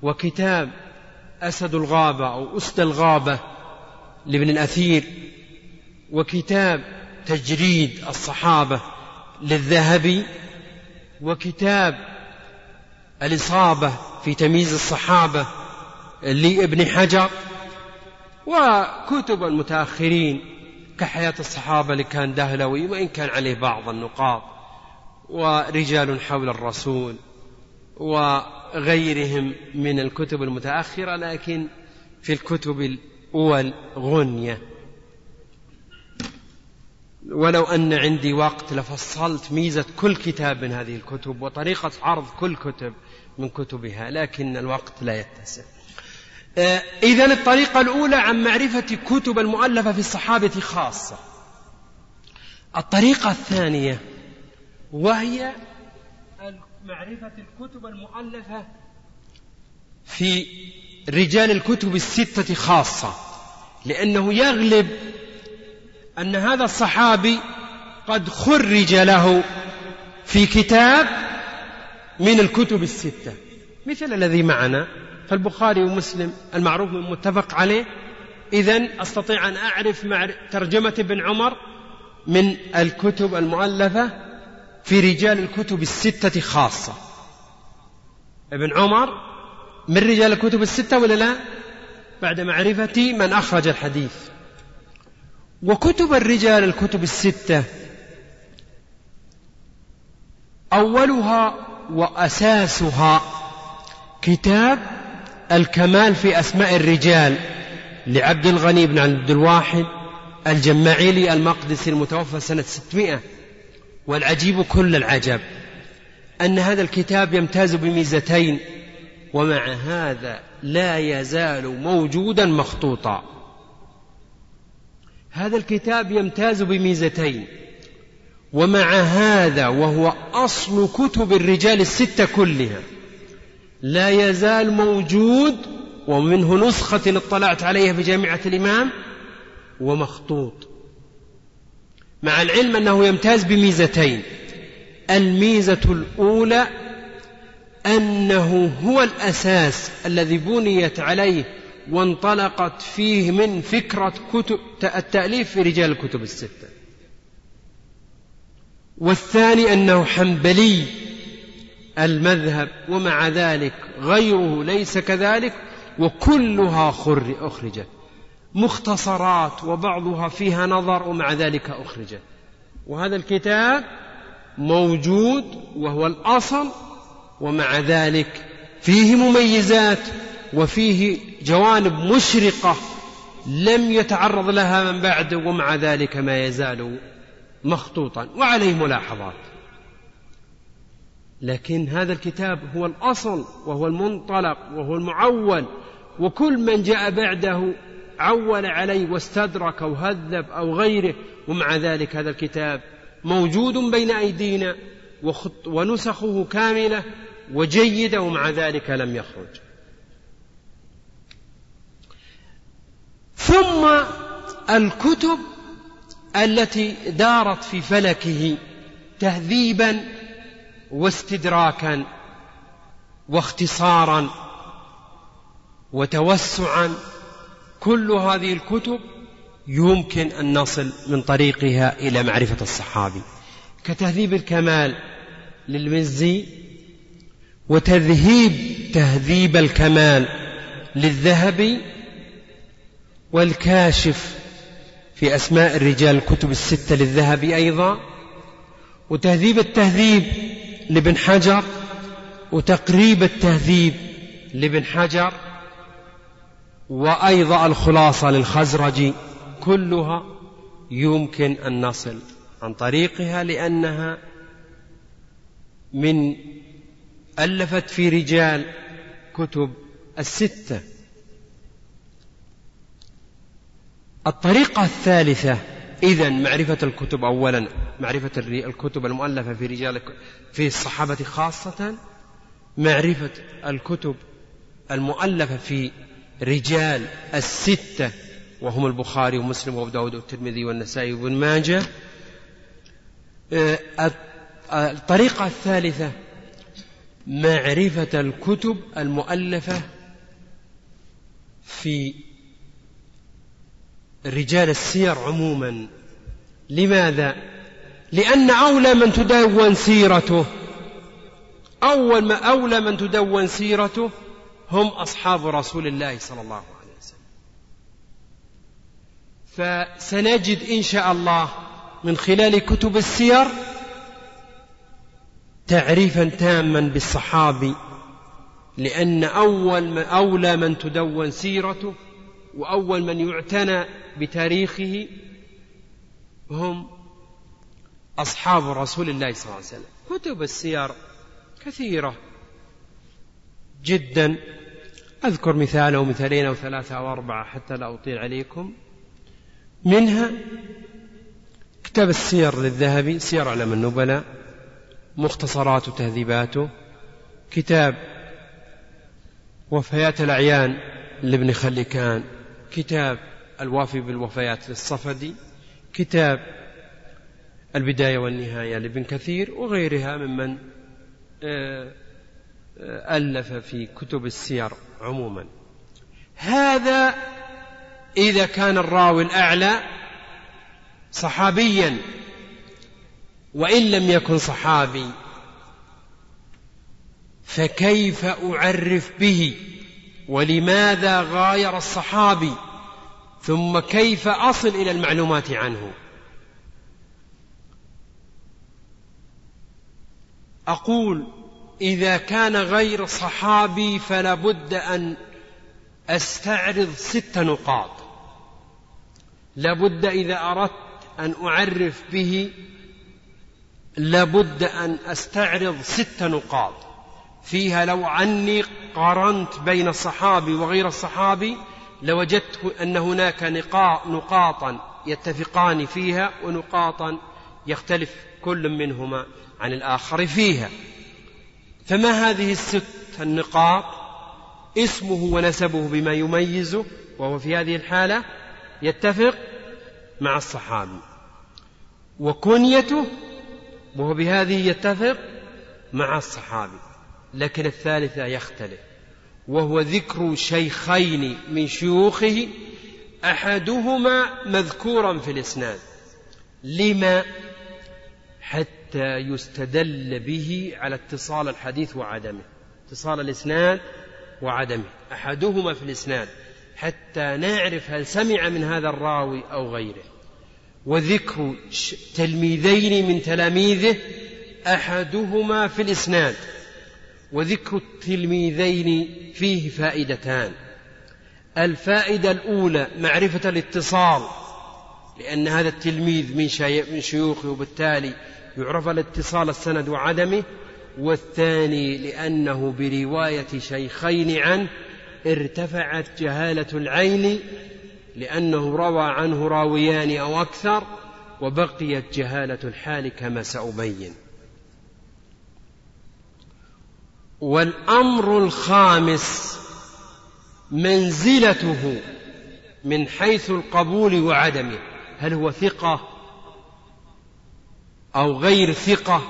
وكتاب أسد الغابة أو أسد الغابة لابن الأثير وكتاب تجريد الصحابة للذهبي وكتاب الإصابة في تمييز الصحابة لابن حجر وكتب المتأخرين كحياة الصحابة لكان دهلوي وإن كان عليه بعض النقاط ورجال حول الرسول وغيرهم من الكتب المتأخرة لكن في الكتب الأول غنية ولو أن عندي وقت لفصلت ميزة كل كتاب من هذه الكتب وطريقة عرض كل كتب. من كتبها لكن الوقت لا يتسع. آه، إذا الطريقة الأولى عن معرفة كتب المؤلفة في الصحابة خاصة. الطريقة الثانية وهي معرفة الكتب المؤلفة في رجال الكتب الستة خاصة لأنه يغلب أن هذا الصحابي قد خرج له في كتاب من الكتب الستة. مثل الذي معنا فالبخاري ومسلم المعروف متفق عليه. إذا أستطيع أن أعرف ترجمة ابن عمر من الكتب المؤلفة في رجال الكتب الستة خاصة. ابن عمر من رجال الكتب الستة ولا لا؟ بعد معرفة من أخرج الحديث. وكتب الرجال الكتب الستة أولها وأساسها كتاب الكمال في أسماء الرجال لعبد الغني بن عبد الواحد الجماعيلي المقدسي المتوفى سنة 600 والعجيب كل العجب أن هذا الكتاب يمتاز بميزتين ومع هذا لا يزال موجودا مخطوطا. هذا الكتاب يمتاز بميزتين ومع هذا وهو أصل كتب الرجال الستة كلها لا يزال موجود ومنه نسخة اطلعت عليها في جامعة الإمام ومخطوط. مع العلم أنه يمتاز بميزتين. الميزة الأولى أنه هو الأساس الذي بنيت عليه وانطلقت فيه من فكرة كتب التأليف في رجال الكتب الستة. والثاني أنه حنبلي المذهب ومع ذلك غيره ليس كذلك وكلها أخرجت. مختصرات وبعضها فيها نظر ومع ذلك أخرجت. وهذا الكتاب موجود وهو الأصل ومع ذلك فيه مميزات وفيه جوانب مشرقة لم يتعرض لها من بعد ومع ذلك ما يزال مخطوطا وعليه ملاحظات. لكن هذا الكتاب هو الأصل وهو المنطلق وهو المعول وكل من جاء بعده عول عليه واستدرك أو هذب أو غيره ومع ذلك هذا الكتاب موجود بين أيدينا ونسخه كاملة وجيدة ومع ذلك لم يخرج. ثم الكتب التي دارت في فلكه تهذيبا واستدراكا واختصارا وتوسعا كل هذه الكتب يمكن أن نصل من طريقها إلى معرفة الصحابي. كتهذيب الكمال للمزي وتذهيب تهذيب الكمال للذهبي والكاشف في أسماء الرجال الكتب الستة للذهبي أيضا وتهذيب التهذيب لابن حجر وتقريب التهذيب لابن حجر وأيضا الخلاصة للخزرجي كلها يمكن أن نصل عن طريقها لأنها من ألفت في رجال كتب الستة. الطريقة الثالثة. إذا معرفة الكتب أولا معرفة الكتب المؤلفة في رجال في الصحابة خاصة. معرفة الكتب المؤلفة في رجال الستة وهم البخاري ومسلم وأبو داود والترمذي والنسائي وابن ماجه. آه، الطريقة الثالثة معرفة الكتب المؤلفة في رجال السير عموما. لماذا؟ لأن أولى من تدون سيرته. أول ما أولى من تدون سيرته هم أصحاب رسول الله صلى الله عليه وسلم. فسنجد إن شاء الله من خلال كتب السير تعريفا تاما بالصحابي لأن أول ما أولى من تدون سيرته وأول من يعتنى بتاريخه هم أصحاب رسول الله صلى الله عليه وسلم. كتب السير كثيرة جدا. أذكر مثال أو مثالين أو ثلاثة أو أربعة حتى لا أطيل عليكم. منها كتاب السير للذهبي سير علم النبلاء مختصرات وتهذيباته كتاب وفيات الأعيان لابن خليكان كتاب الوافي بالوفيات للصفدي كتاب البداية والنهاية لابن كثير وغيرها ممن آه، آه، ألف في كتب السير عموما. هذا إذا كان الراوي الأعلى صحابيا وإن لم يكن صحابي فكيف أعرف به؟ ولماذا غاير الصحابي؟ ثم كيف أصل إلى المعلومات عنه؟ أقول إذا كان غير صحابي فلا بد أن أستعرض ست نقاط. لابد إذا أردت أن أعرف به لابد أن أستعرض ست نقاط. فيها لو عني قارنت بين الصحابي وغير الصحابي لوجدت أن هناك نقاطا يتفقان فيها ونقاطا يختلف كل منهما عن الآخر فيها. فما هذه الست النقاط؟ اسمه ونسبه بما يميزه وهو في هذه الحالة يتفق مع الصحابي. وكنيته وهو بهذه يتفق مع الصحابي. لكن الثالثة يختلف. وهو ذكر شيخين من شيوخه أحدهما مذكورا في الإسناد. لما؟ حتى يستدل به على اتصال الحديث وعدمه. اتصال الإسناد وعدمه. أحدهما في الإسناد. حتى نعرف هل سمع من هذا الراوي أو غيره. وذكر تلميذين من تلاميذه أحدهما في الإسناد. وذكر التلميذين فيه فائدتان. الفائدة الأولى معرفة الاتصال لأن هذا التلميذ من, شيوخه وبالتالي يعرف الاتصال السند وعدمه. والثاني لأنه برواية شيخين عنه ارتفعت جهالة العين لأنه روى عنه راويان أو أكثر وبقيت جهالة الحال كما سأبين. والأمر الخامس منزلته من حيث القبول وعدمه. هل هو ثقة أو غير ثقة؟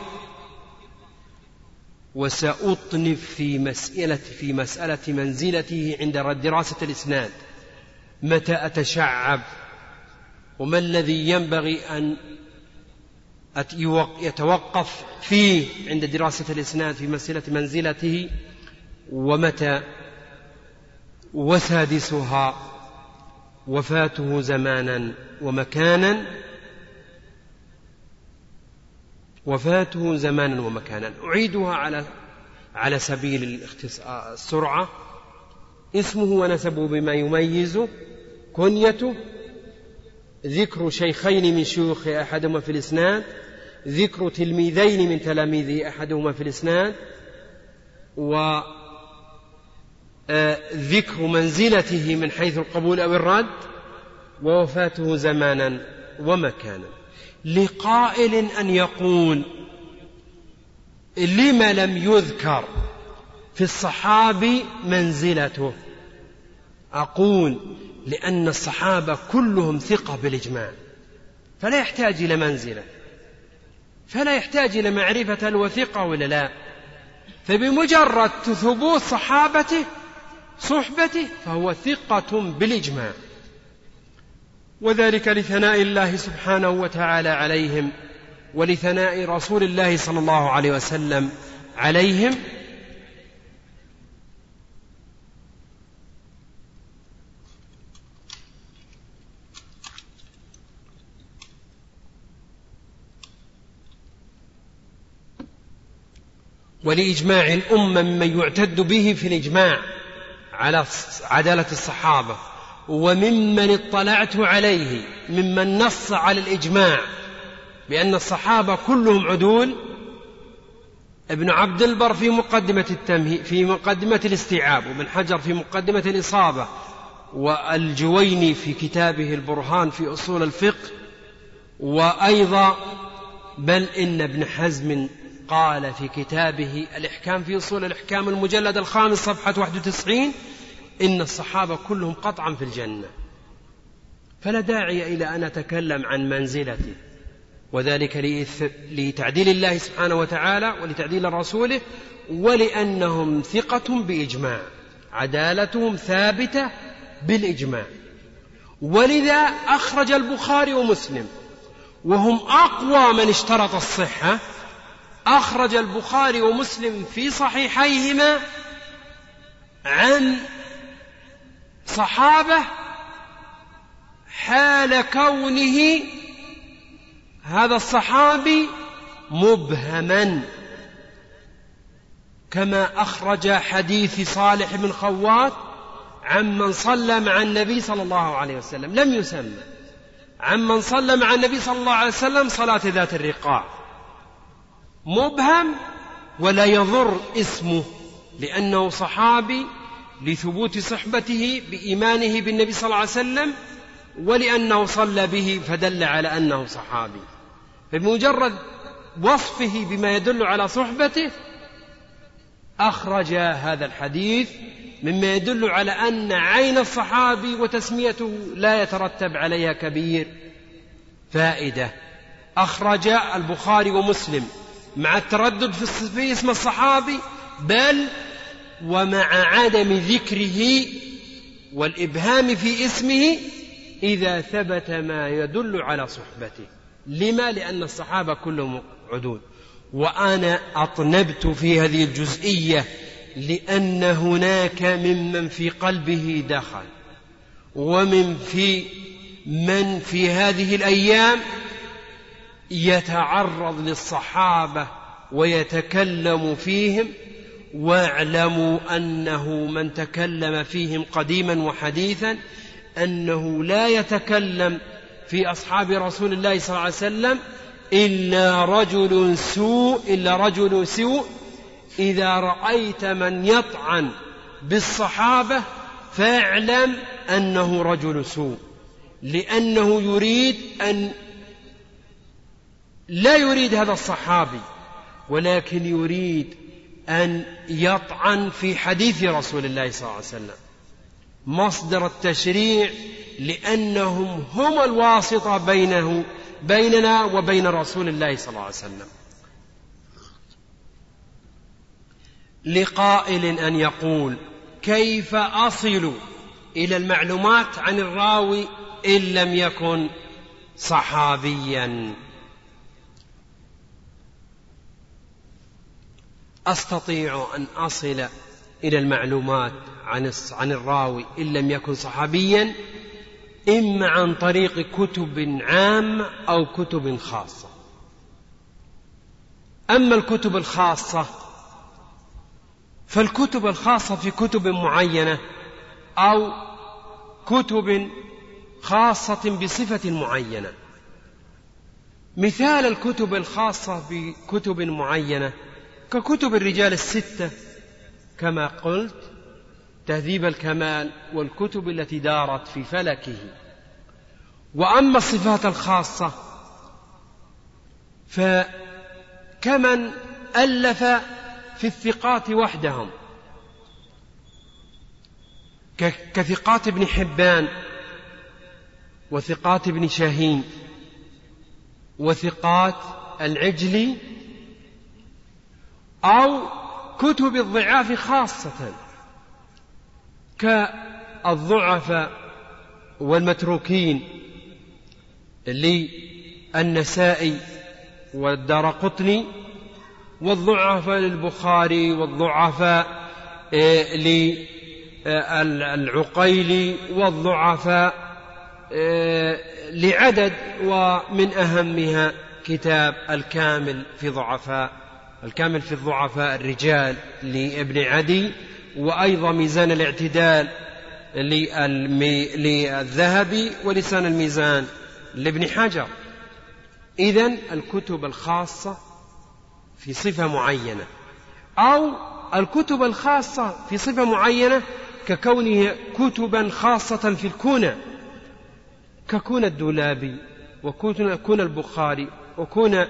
وسأطنف في مسألة في مسألة منزلته عند دراسة الإسناد. متى أتشعب؟ وما الذي ينبغي أن يتوقف فيه عند دراسة الإسناد في مسألة منزلته ومتى وسادسها وفاته زمانا ومكانا وفاته زمانا ومكانا. أعيدها على على سبيل السرعة. اسمه ونسبه بما يميزه كنيته. ذكر شيخين من شيوخ أحدهما في الإسناد. ذكر تلميذين من تلاميذه أحدهما في الإسناد و آه، ذكر منزلته من حيث القبول أو الرد ووفاته زمانا ومكانا. لقائل أن يقول لم لم يذكر في الصحابي منزلته. أقول لأن الصحابة كلهم ثقة بالإجماع فلا يحتاج إلى منزلة. فلا يحتاج إلى معرفة الوثقة ولا لا. فبمجرد ثبوت صحابته صحبته فهو ثقة بالإجماع. وذلك لثناء الله سبحانه وتعالى عليهم ولثناء رسول الله صلى الله عليه وسلم عليهم ولإجماع الأمة ممن يعتد به في الإجماع على عدالة الصحابة وممن اطلعت عليه ممن نص على الإجماع بأن الصحابة كلهم عدول. ابن عبد البر في مقدمة التمهيد في مقدمة الاستيعاب وابن حجر في مقدمة الإصابة والجويني في كتابه البرهان في أصول الفقه وأيضا بل إن ابن حزم قال في كتابه الإحكام في أصول الإحكام المجلد الخامس صفحة 91 إن الصحابة كلهم قطعا في الجنة. فلا داعي إلى أن أتكلم عن منزلته وذلك لتعديل الله سبحانه وتعالى ولتعديل رسوله ولأنهم ثقة بإجماع عدالتهم ثابتة بالإجماع. ولذا أخرج البخاري ومسلم وهم أقوى من اشترط الصحة أخرج البخاري ومسلم في صحيحيهما عن صحابة حال كونه هذا الصحابي مبهما. كما أخرج حديث صالح بن خوات عمن صلى مع النبي صلى الله عليه وسلم. لم يسمى. عمن صلى مع النبي صلى الله عليه وسلم صلاة ذات الرقاع. مبهم ولا يضر اسمه لأنه صحابي لثبوت صحبته بإيمانه بالنبي صلى الله عليه وسلم ولأنه صلى به فدل على أنه صحابي. بمجرد وصفه بما يدل على صحبته أخرج هذا الحديث مما يدل على أن عين الصحابي وتسميته لا يترتب عليها كبير. فائدة أخرج البخاري ومسلم. مع التردد في اسم الصحابي بل ومع عدم ذكره والإبهام في اسمه إذا ثبت ما يدل على صحبته. لما؟ لأن الصحابة كلهم عدود وأنا أطنبت في هذه الجزئية لأن هناك ممن في قلبه دخل ومن في من في هذه الأيام يتعرض للصحابة ويتكلم فيهم واعلموا أنه من تكلم فيهم قديما وحديثا أنه لا يتكلم في أصحاب رسول الله صلى الله عليه وسلم إلا رجل سوء إلا رجل سوء. إذا رأيت من يطعن بالصحابة فاعلم أنه رجل سوء لأنه يريد أن لا يريد هذا الصحابي ولكن يريد أن يطعن في حديث رسول الله صلى الله عليه وسلم. مصدر التشريع لأنهم هم الواسطة بينه بيننا وبين رسول الله صلى الله عليه وسلم. لقائل أن يقول كيف أصل إلى المعلومات عن الراوي إن لم يكن صحابيا؟ أستطيع أن أصل إلى المعلومات عن عن الراوي إن لم يكن صحابيا إما عن طريق كتب عامة أو كتب خاصة. أما الكتب الخاصة فالكتب الخاصة في كتب معينة أو كتب خاصة بصفة معينة. مثال الكتب الخاصة بكتب معينة ككتب الرجال الستة كما قلت تهذيب الكمال والكتب التي دارت في فلكه. وأما الصفات الخاصة فكمن ألف في الثقات وحدهم. كثقات ابن حبان وثقات ابن شاهين وثقات العجلي أو كتب الضعاف خاصة كالضعفاء والمتروكين للنسائي والدرقطني والضعفاء للبخاري والضعفاء آه، للعقيلي والضعفاء آه، لعدد ومن أهمها كتاب الكامل في ضعفاء. الكامل في الضعفاء الرجال لابن عدي وأيضا ميزان الاعتدال للذهبي ولسان الميزان لابن حجر. إذا الكتب الخاصة في صفة معينة أو الكتب الخاصة في صفة معينة ككونه كتبا خاصة في الكنى ككون الدولابي وكون البخاري وكون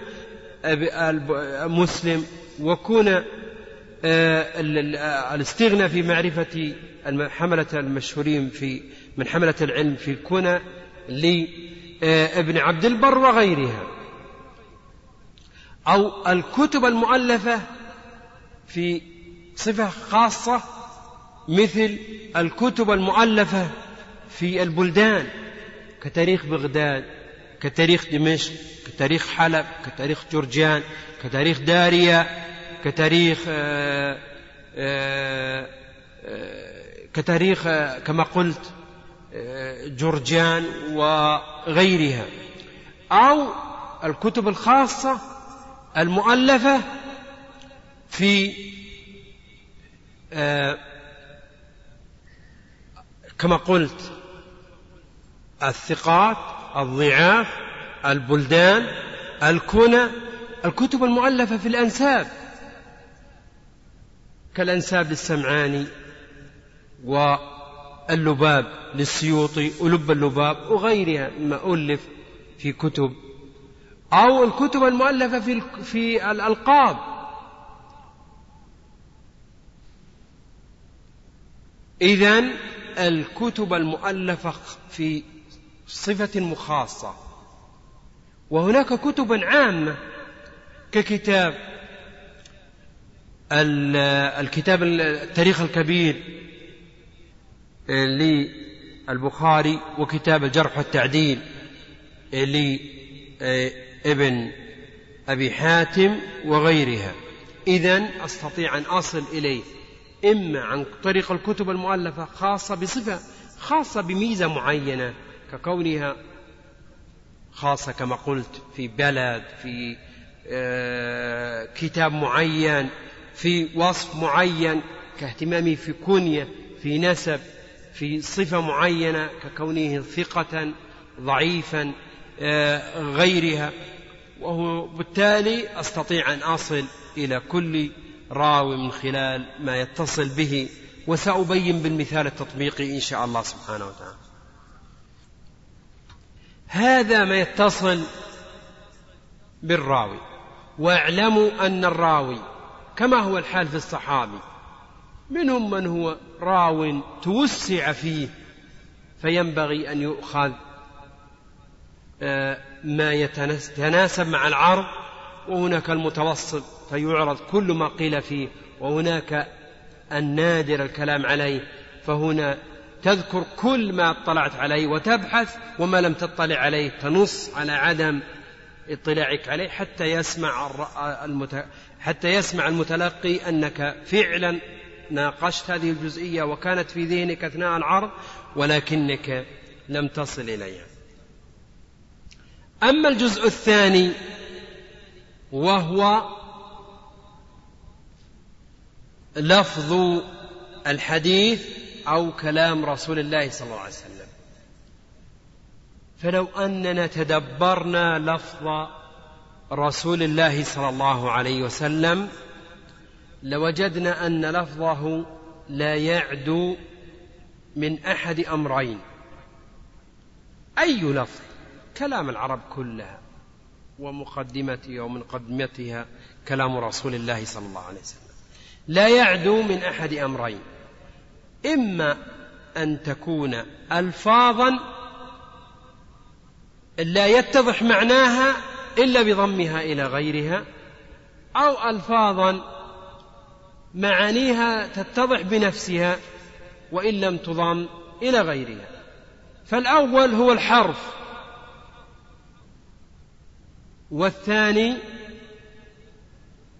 مسلم وكون آه، الاستغنى في معرفة حملة المشهورين في من حملة العلم في الكنى لابن عبد البر وغيرها. أو الكتب المؤلفة في صفة خاصة مثل الكتب المؤلفة في البلدان كتاريخ بغداد. كتاريخ دمشق كتاريخ حلب كتاريخ جرجان كتاريخ داريا كتاريخ آآ آآ كتاريخ كما قلت جرجان وغيرها. أو الكتب الخاصة المؤلفة في كما قلت الثقات الضعاف البلدان الكنى الكتب المؤلفة في الأنساب. كالأنساب للسمعاني واللباب للسيوطي ولب اللباب وغيرها مما ألف في كتب. أو الكتب المؤلفة في في الألقاب. إذا الكتب المؤلفة في صفة مخاصة. وهناك كتب عامة ككتاب الكتاب التاريخ الكبير للبخاري وكتاب الجرح والتعديل لابن أبي حاتم وغيرها. إذا أستطيع أن أصل إليه. إما عن طريق الكتب المؤلفة خاصة بصفة خاصة بميزة معينة. ككونها خاصة كما قلت في بلد في آه، كتاب معين في وصف معين كاهتمامه في كنية في نسب في صفة معينة ككونه ثقة ضعيفا آه، غيرها. وبالتالي أستطيع أن أصل إلى كل راوي من خلال ما يتصل به وسأبين بالمثال التطبيقي إن شاء الله سبحانه وتعالى. هذا ما يتصل بالراوي. واعلموا أن الراوي كما هو الحال في الصحابي منهم من هو راو توسع فيه فينبغي أن يؤخذ آه، ما يتناسب مع العرض وهناك المتوسط فيعرض كل ما قيل فيه وهناك النادر الكلام عليه فهنا تذكر كل ما اطلعت عليه وتبحث وما لم تطلع عليه تنص على عدم اطلاعك عليه حتى يسمع المت... حتى يسمع المتلقي أنك فعلا ناقشت هذه الجزئية وكانت في ذهنك أثناء العرض ولكنك لم تصل إليها. أما الجزء الثاني وهو لفظ الحديث أو كلام رسول الله صلى الله عليه وسلم. فلو أننا تدبرنا لفظ رسول الله صلى الله عليه وسلم لوجدنا أن لفظه لا يعدو من أحد أمرين. أي لفظ؟ كلام العرب كلها ومقدمتها ومقدمتها كلام رسول الله صلى الله عليه وسلم. لا يعدو من أحد أمرين. إما أن تكون الفاظا لا يتضح معناها إلا بضمها إلى غيرها أو الفاظا معانيها تتضح بنفسها وإن لم تضم إلى غيرها. فالأول هو الحرف والثاني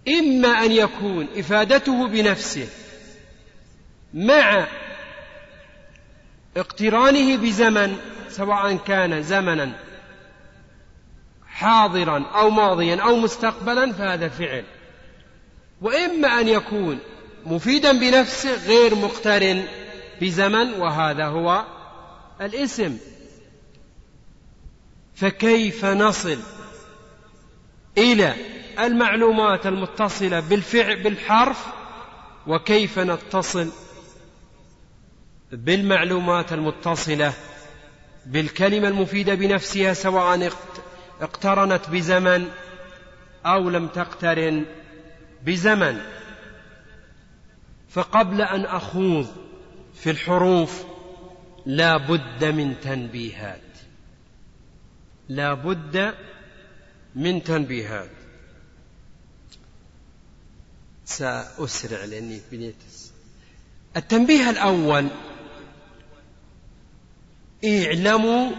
إما أن يكون إفادته بنفسه. مع اقترانه بزمن سواء كان زمنا حاضرا أو ماضيا أو مستقبلا فهذا فعل. وإما أن يكون مفيدا بنفسه غير مقترن بزمن وهذا هو الاسم. فكيف نصل إلى المعلومات المتصلة بالفعل بالحرف؟ وكيف نتصل بالمعلومات المتصلة بالكلمة المفيدة بنفسها سواء اقترنت بزمن أو لم تقترن بزمن. فقبل أن أخوض في الحروف لا بد من تنبيهات. لا بد من تنبيهات. سأسرع لأني بنيت التنبيه الأول اعلموا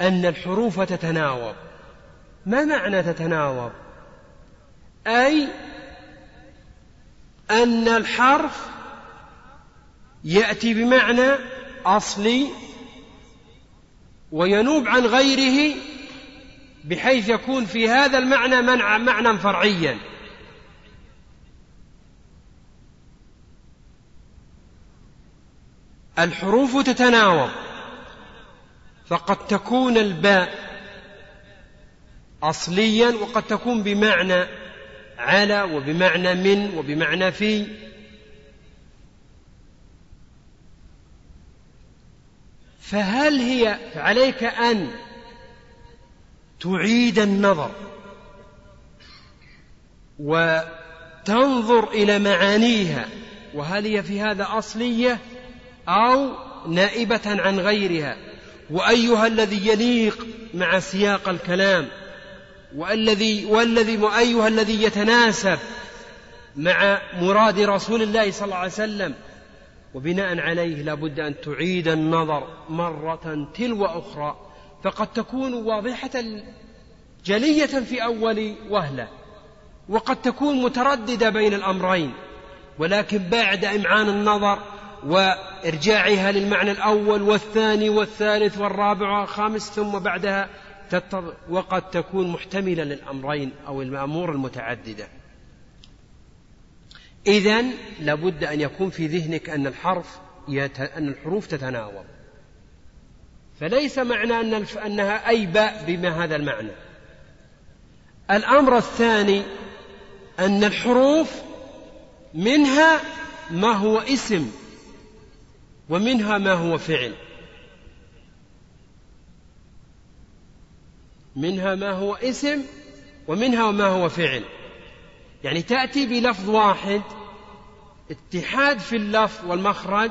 أن الحروف تتناوب. ما معنى تتناوب؟ أي أن الحرف يأتي بمعنى أصلي وينوب عن غيره بحيث يكون في هذا المعنى معنى فرعيا. الحروف تتناوب. فقد تكون الباء أصليا وقد تكون بمعنى على وبمعنى من وبمعنى في. فهل هي عليك أن تعيد النظر وتنظر إلى معانيها وهل هي في هذا أصلية؟ أو نائبة عن غيرها. وأيها الذي يليق مع سياق الكلام والذي والذي وأيها الذي يتناسب مع مراد رسول الله صلى الله عليه وسلم. وبناء عليه لابد أن تعيد النظر مرة تلو أخرى. فقد تكون واضحة جلية في أول وهلة وقد تكون مترددة بين الأمرين. ولكن بعد إمعان النظر وإرجاعها للمعنى الأول والثاني والثالث والرابع والخامس ثم بعدها وقد تكون محتملة للأمرين أو المأمور المتعددة. إذا لابد أن يكون في ذهنك أن الحرف يت... أن الحروف تتناوب. فليس معنى أن الف... أنها أي باء بما هذا المعنى. الأمر الثاني أن الحروف منها ما هو اسم. ومنها ما هو فعل. منها ما هو اسم ومنها ما هو فعل. يعني تأتي بلفظ واحد اتحاد في اللفظ والمخرج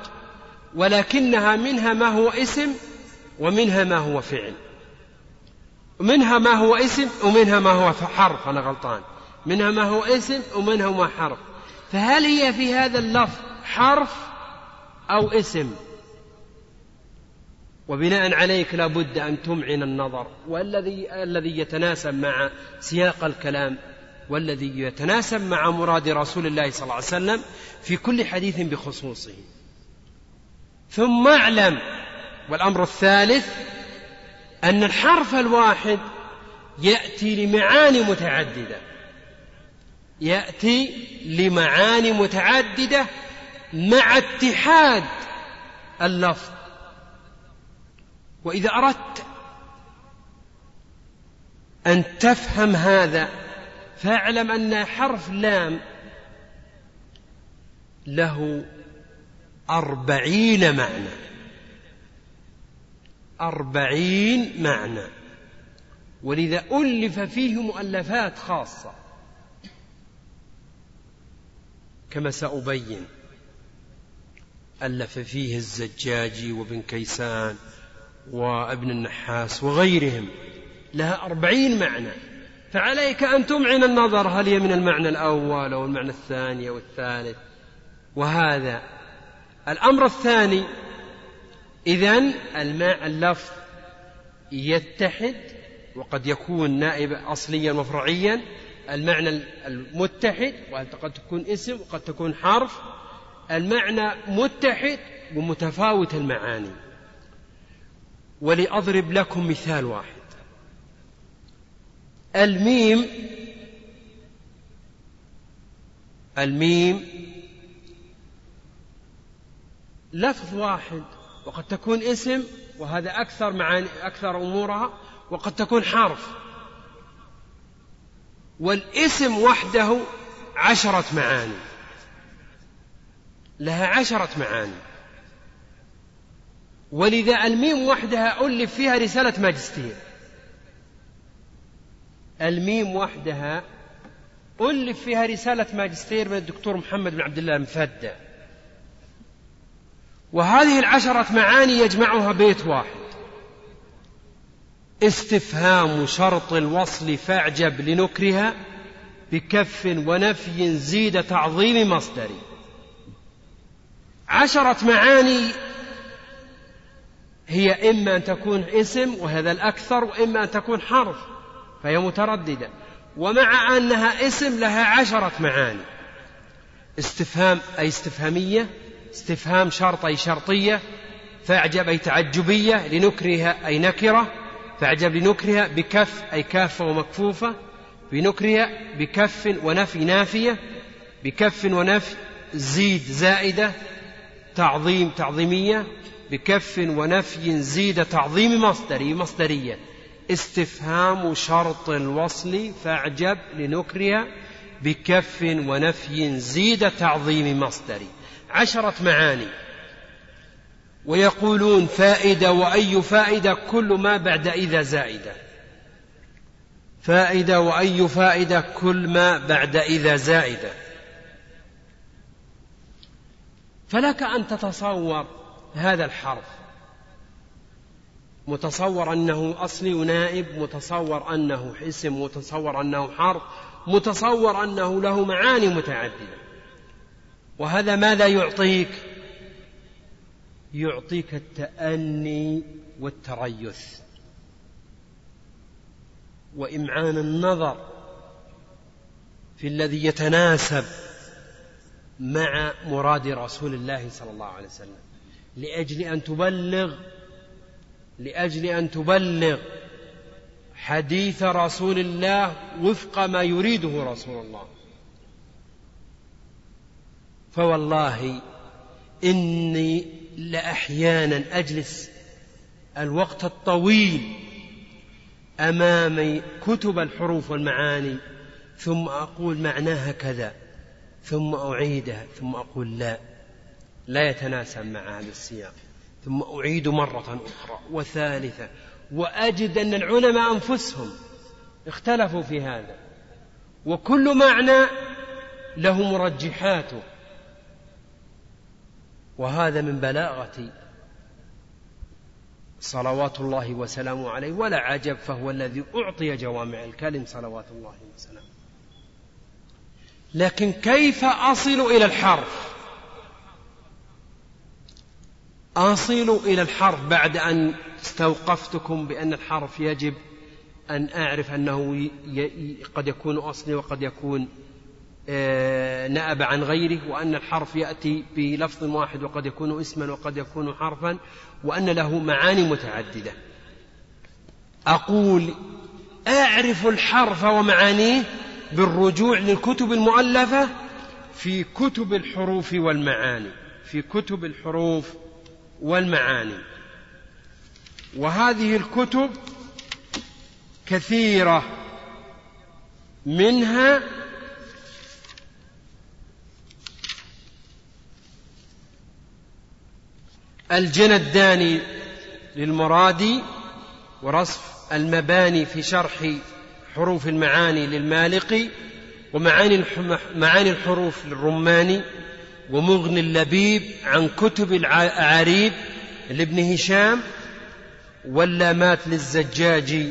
ولكنها منها ما هو اسم ومنها ما هو فعل. منها ما هو اسم ومنها ما هو حرف أنا غلطان. منها ما هو اسم ومنها ما حرف. فهل هي في هذا اللفظ حرف؟ أو اسم. وبناء عليك لا بد أن تمعن النظر. والذي الذي يتناسب مع سياق الكلام والذي يتناسب مع مراد رسول الله صلى الله عليه وسلم في كل حديث بخصوصه. ثم اعلم والأمر الثالث أن الحرف الواحد يأتي لمعاني متعددة. يأتي لمعاني متعددة مع اتحاد اللفظ. وإذا أردت أن تفهم هذا فاعلم أن حرف لام له أربعين معنى. أربعين معنى. ولذا ألف فيه مؤلفات خاصة. كما سأبين. ألف فيه الزجاجي وابن كيسان وابن النحاس وغيرهم. لها أربعين معنى. فعليك أن تمعن النظر هل هي من المعنى الأول أو المعنى الثاني أو الثالث. وهذا الأمر الثاني. إذن الماء اللفظ يتحد وقد يكون نائب أصليا وفرعيا المعنى المتحد وقد تكون اسم وقد تكون حرف المعنى متحد ومتفاوت المعاني. ولأضرب لكم مثال واحد. الميم الميم لفظ واحد وقد تكون اسم وهذا أكثر معاني أكثر أمورها وقد تكون حرف. والاسم وحده عشرة معاني. لها عشرة معاني. ولذا الميم وحدها ألف فيها رسالة ماجستير. الميم وحدها ألف فيها رسالة ماجستير من الدكتور محمد بن عبد الله المفدى. وهذه العشرة معاني يجمعها بيت واحد. استفهام شرط الوصل فاعجب لنكرها بكف ونفي زيد تعظيم مصدري. عشرة معاني هي إما أن تكون اسم وهذا الأكثر وإما أن تكون حرف فهي مترددة. ومع أنها اسم لها عشرة معاني. استفهام أي استفهامية استفهام شرط أي شرطية فاعجب أي تعجبية لنكرها أي نكرة فاعجب لنكرها بكف أي كافة ومكفوفة بنكرها بكف ونفي نافية بكف ونفي زيد زائدة تعظيم تعظيمية بكف ونفي زيد تعظيم مصدري مصدرية. استفهام شرط الوصل فاعجب لنكرها بكف ونفي زيد تعظيم مصدري. عشرة معاني. ويقولون فائدة وأي فائدة؟ كل ما بعد إذا زائدة. فائدة وأي فائدة؟ كل ما بعد إذا زائدة. فلك أن تتصور هذا الحرف. متصور أنه أصلي ونائب متصور أنه اسم متصور أنه حرف متصور أنه له معاني متعددة. وهذا ماذا يعطيك؟ يعطيك التأني والتريث. وإمعان النظر في الذي يتناسب مع مراد رسول الله صلى الله عليه وسلم. لأجل أن تبلغ لأجل أن تبلغ حديث رسول الله وفق ما يريده رسول الله. فوالله إني لأحيانا أجلس الوقت الطويل أمام كتب الحروف والمعاني ثم أقول معناها كذا. ثم أعيدها ثم أقول لا. لا يتناسب مع هذا السياق. ثم أعيد مرة أخرى وثالثة. وأجد أن العلماء أنفسهم اختلفوا في هذا. وكل معنى له مرجحاته. وهذا من بلاغة صلوات الله وسلامه عليه. ولا عجب فهو الذي أعطي جوامع الكلم صلوات الله وسلامه. لكن كيف أصل إلى الحرف أصل إلى الحرف بعد أن استوقفتكم بأن الحرف يجب أن أعرف أنه قد يكون أصلي وقد يكون آه، نأب عن غيره وأن الحرف يأتي بلفظ واحد وقد يكون اسما وقد يكون حرفا وأن له معاني متعددة. أقول أعرف الحرف ومعانيه بالرجوع للكتب المؤلفة في كتب الحروف والمعاني في كتب الحروف والمعاني. وهذه الكتب كثيرة منها الجنى الداني للمرادي ورصف المباني في شرح حروف المعاني للمالقي ومعاني معاني الحروف للرماني ومغني اللبيب عن كتب الأعاريب لابن هشام واللامات للزجاج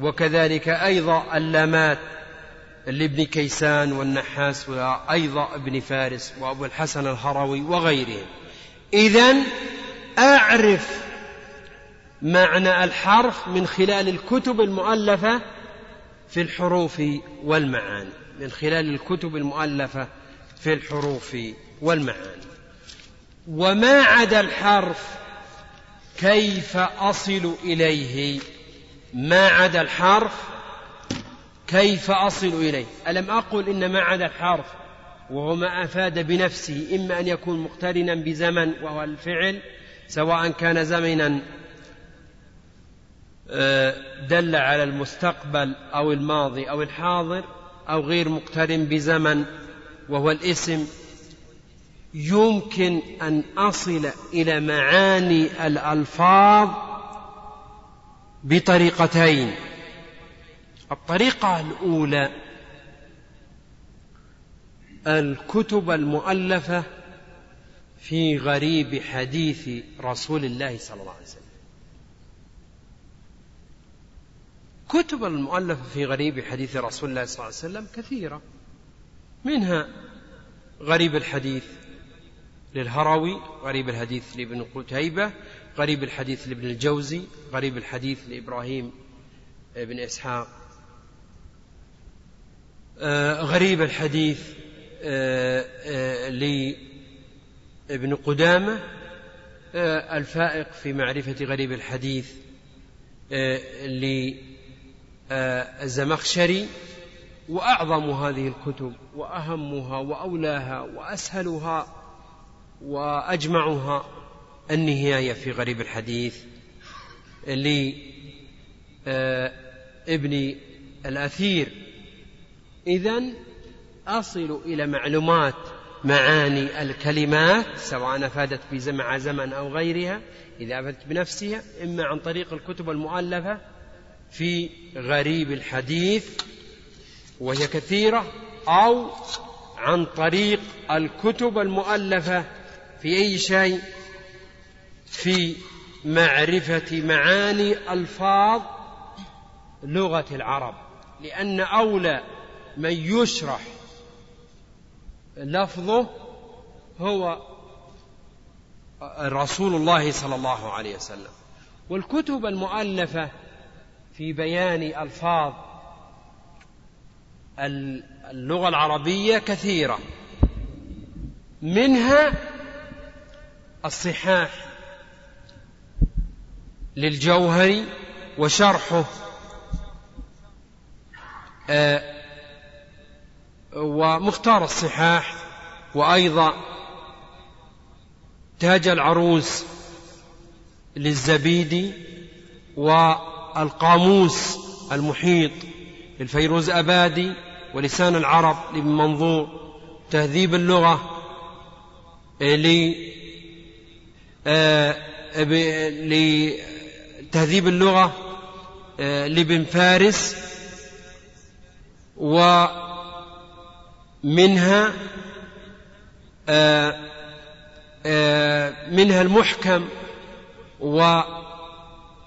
وكذلك أيضا اللامات لابن كيسان والنحاس وأيضا ابن فارس وأبو الحسن الهروي وغيرهم. إذا أعرف معنى الحرف من خلال الكتب المؤلفة في الحروف والمعاني من خلال الكتب المؤلفة في الحروف والمعاني. وما عدا الحرف كيف أصل إليه؟ ما عدا الحرف كيف أصل إليه؟ ألم أقل إن ما عدا الحرف وهو ما أفاد بنفسه إما أن يكون مقترنا بزمن وهو الفعل سواء كان زمنا دل على المستقبل أو الماضي أو الحاضر أو غير مقترن بزمن وهو الاسم يمكن أن أصل إلى معاني الألفاظ بطريقتين. الطريقة الأولى الكتب المؤلفة في غريب حديث رسول الله صلى الله عليه وسلم. كتب المؤلفة في غريب حديث رسول الله صلى الله عليه وسلم كثيرة. منها غريب الحديث للهروي غريب الحديث لابن قتيبة غريب الحديث لابن الجوزي غريب الحديث لإبراهيم بن إسحاق. آه، غريب الحديث آه، آه، لابن قدامة الفائق في معرفة غريب الحديث للزمخشري وأعظم هذه الكتب وأهمها وأولاها وأسهلها وأجمعها النهاية في غريب الحديث لابن الأثير. إذا أصل إلى معلومات معاني الكلمات سواء أفادت بمع زمن أو غيرها إذا أفادت بنفسها إما عن طريق الكتب المؤلفة في غريب الحديث وهي كثيرة أو عن طريق الكتب المؤلفة في أي شيء في معرفة معاني ألفاظ لغة العرب. لأن أولى من يشرح لفظه هو رسول الله صلى الله عليه وسلم. والكتب المؤلفة في بيان ألفاظ اللغة العربية كثيرة. منها الصحاح للجوهري وشرحه. آه، ومختار الصحاح وأيضا تاج العروس للزبيدي والقاموس المحيط للفيروز أبادي ولسان العرب لابن منظور تهذيب اللغة آه، لتهذيب اللغة آه، لابن فارس ومنها آه، منها المحكم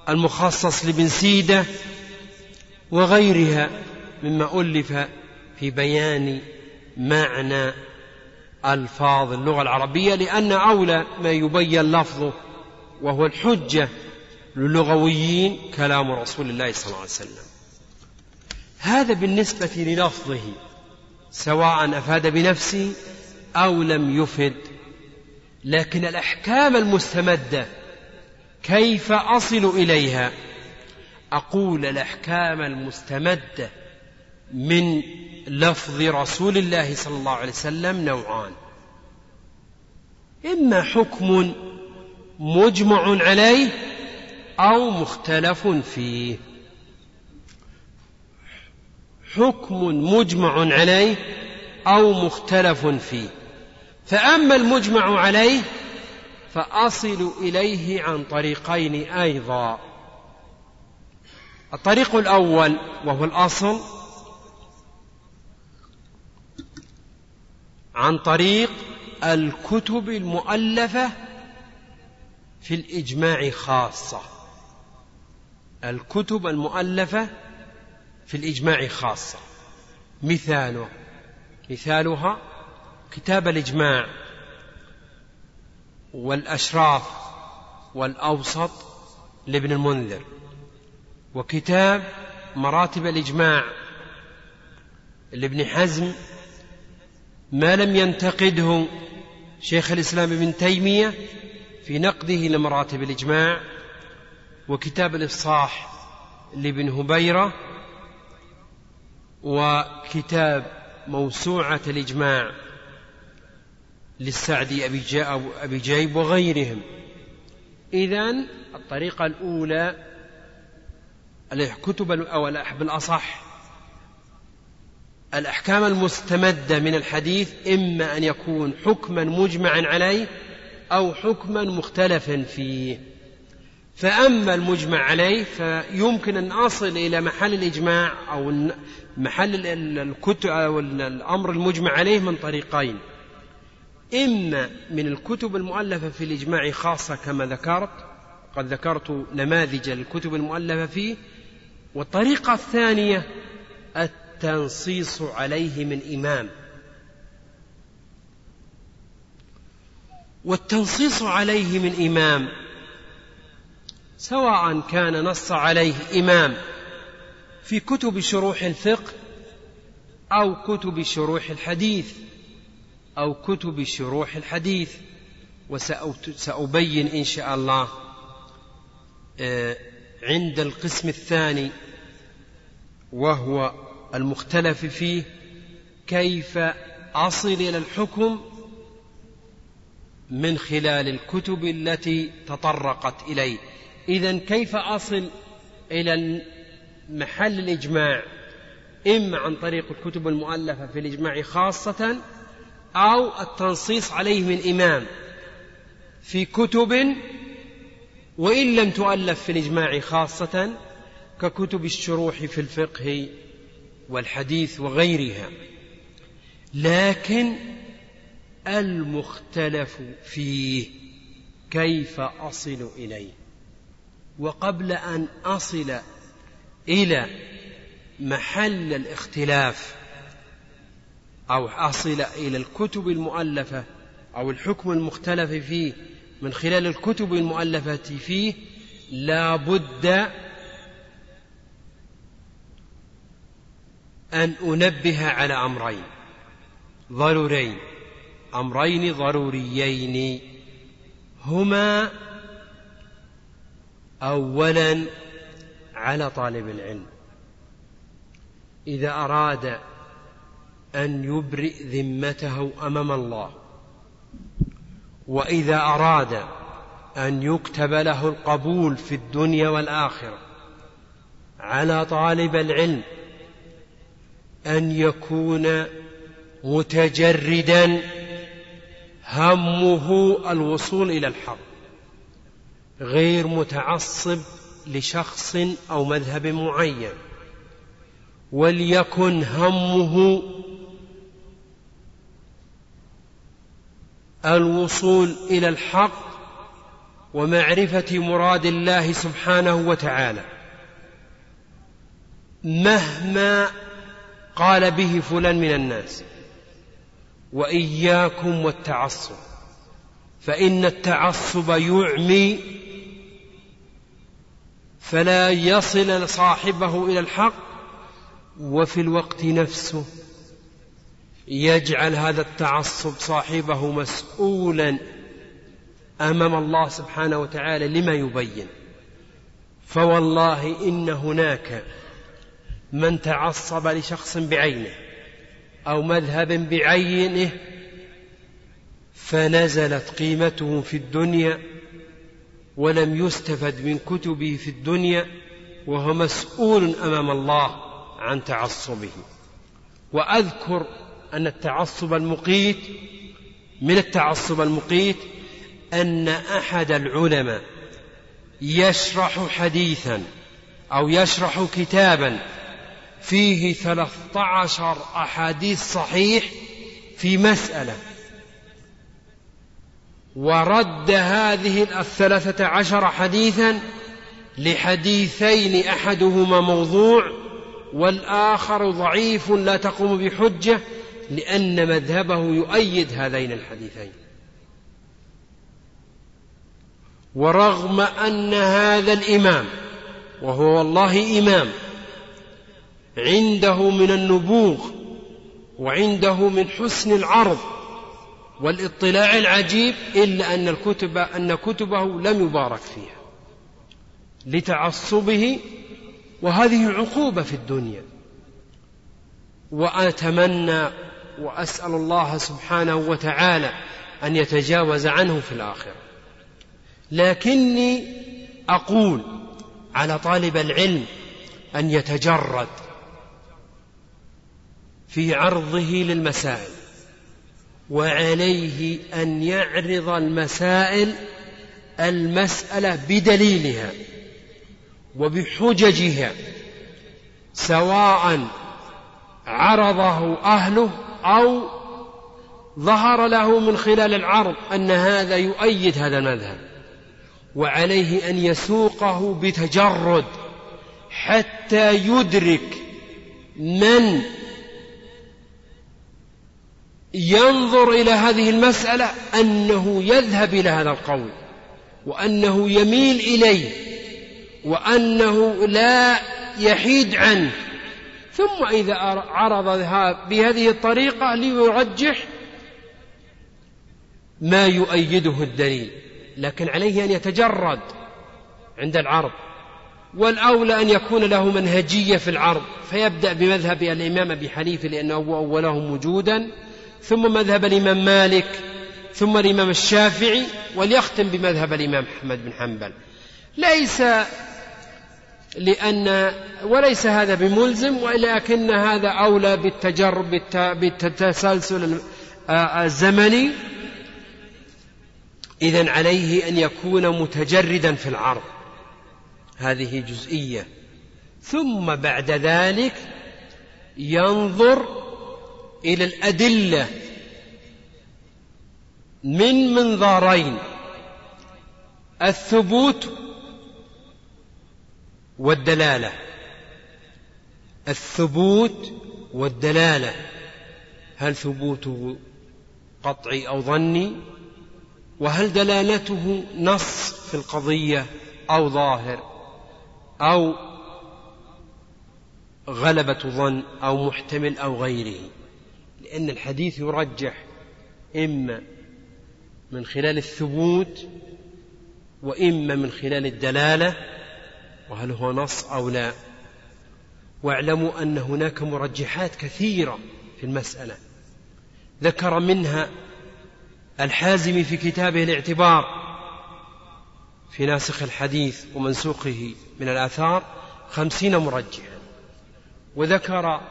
والمخصص لابن سيدة وغيرها مما ألف في بيان معنى ألفاظ اللغة العربية لأن أولى ما يبين لفظه وهو الحجة للغويين كلام رسول الله صلى الله عليه وسلم. هذا بالنسبة للفظه سواء أفاد بنفسه أو لم يفد. لكن الأحكام المستمدة كيف أصل إليها؟ أقول الأحكام المستمدة من لفظ رسول الله صلى الله عليه وسلم نوعان. إما حكم مجمع عليه أو مختلف فيه. حكم مجمع عليه أو مختلف فيه. فأما المجمع عليه فأصل إليه عن طريقين أيضا. الطريق الأول وهو الأصل عن طريق الكتب المؤلفة في الإجماع خاصة. الكتب المؤلفة في الإجماع خاصة. مثاله. مثالها كتاب الإجماع. والأشراف والأوسط لابن المنذر وكتاب مراتب الإجماع لابن حزم ما لم ينتقده شيخ الإسلام ابن تيمية في نقده لمراتب الإجماع وكتاب الإفصاح لابن هبيرة وكتاب موسوعة الإجماع للسعدي أبي, أبي جيب وغيرهم. إذا الطريقة الأولى الكتب أو بالأصح الأحكام المستمدة من الحديث إما أن يكون حكما مجمعا عليه أو حكما مختلفا فيه. فأما المجمع عليه فيمكن أن أصل إلى محل الإجماع أو محل الكتب أو الأمر المجمع عليه من طريقين. إما من الكتب المؤلفة في الإجماع خاصة كما ذكرت قد ذكرت نماذج الكتب المؤلفة فيه والطريقة الثانية التنصيص عليه من إمام. والتنصيص عليه من إمام سواء كان نص عليه إمام في كتب شروح الفقه أو كتب شروح الحديث. أو كتب شروح الحديث وسأبين إن شاء الله آه، عند القسم الثاني وهو المختلف فيه كيف أصل إلى الحكم من خلال الكتب التي تطرقت إليه. إذا كيف أصل إلى محل الإجماع؟ إما عن طريق الكتب المؤلفة في الإجماع خاصة أو التنصيص عليه من إمام في كتب وإن لم تؤلف في الإجماع خاصة ككتب الشروح في الفقه والحديث وغيرها. لكن المختلف فيه كيف أصل إليه؟ وقبل أن أصل إلى محل الاختلاف أو أصل إلى الكتب المؤلفة أو الحكم المختلف فيه من خلال الكتب المؤلفة فيه لا بد أن أنبه على أمرين. ضرورين. أمرين ضروريين. هما أولا على طالب العلم. إذا أراد أن يبرئ ذمته أمام الله. وإذا أراد أن يكتب له القبول في الدنيا والآخرة على طالب العلم أن يكون متجردا همه الوصول إلى الحق غير متعصب لشخص أو مذهب معين وليكن همه الوصول إلى الحق ومعرفة مراد الله سبحانه وتعالى. مهما قال به فلان من الناس وإياكم والتعصب فإن التعصب يعمي فلا يصل صاحبه إلى الحق وفي الوقت نفسه يجعل هذا التعصب صاحبه مسؤولا أمام الله سبحانه وتعالى لما يبين. فوالله إن هناك من تعصب لشخص بعينه أو مذهب بعينه فنزلت قيمته في الدنيا ولم يستفد من كتبه في الدنيا وهو مسؤول أمام الله عن تعصبه. وأذكر أن التعصب المقيت من التعصب المقيت أن أحد العلماء يشرح حديثا أو يشرح كتابا فيه ثلاثة عشر أحاديث صحيح في مسألة. ورد هذه الثلاثة عشر حديثا لحديثين أحدهما موضوع والآخر ضعيف لا تقوم بحجة لأن مذهبه يؤيد هذين الحديثين. ورغم أن هذا الإمام وهو والله إمام عنده من النبوغ وعنده من حسن العرض والاطلاع العجيب إلا أن الكتب أن كتبه لم يبارك فيها لتعصبه وهذه عقوبة في الدنيا. وأتمنى وأسأل الله سبحانه وتعالى أن يتجاوز عنه في الآخرة. لكني أقول على طالب العلم أن يتجرد في عرضه للمسائل وعليه أن يعرض المسائل المسألة بدليلها وبحججها سواء عرضه أهله أو ظهر له من خلال العرض أن هذا يؤيد هذا المذهب وعليه أن يسوقه بتجرد حتى يدرك من ينظر إلى هذه المسألة أنه يذهب إلى هذا القول وأنه يميل إليه وأنه لا يحيد عنه. ثم إذا عرض بهذه الطريقة ليرجح ما يؤيده الدليل لكن عليه أن يتجرد عند العرض والأولى أن يكون له منهجية في العرض فيبدأ بمذهب الإمام أبي حنيفة لأنه هو أولهم وجودا ثم مذهب الإمام مالك ثم الإمام الشافعي وليختم بمذهب الإمام أحمد بن حنبل. ليس لأن وليس هذا بملزم ولكن هذا أولى بالتجرب بالتسلسل الزمني. إذا عليه أن يكون متجردا في العرض. هذه جزئية. ثم بعد ذلك ينظر إلى الأدلة من منظارين. الثبوت والدلالة. الثبوت والدلالة. هل ثبوته قطعي أو ظني؟ وهل دلالته نص في القضية أو ظاهر؟ أو غلبة ظن أو محتمل أو غيره؟ لأن الحديث يرجح إما من خلال الثبوت وإما من خلال الدلالة وهل هو نص أو لا. واعلموا أن هناك مرجحات كثيرة في المسألة. ذكر منها الحازم في كتابه الاعتبار في ناسخ الحديث ومنسوخه من الآثار خمسين مرجحا وذكر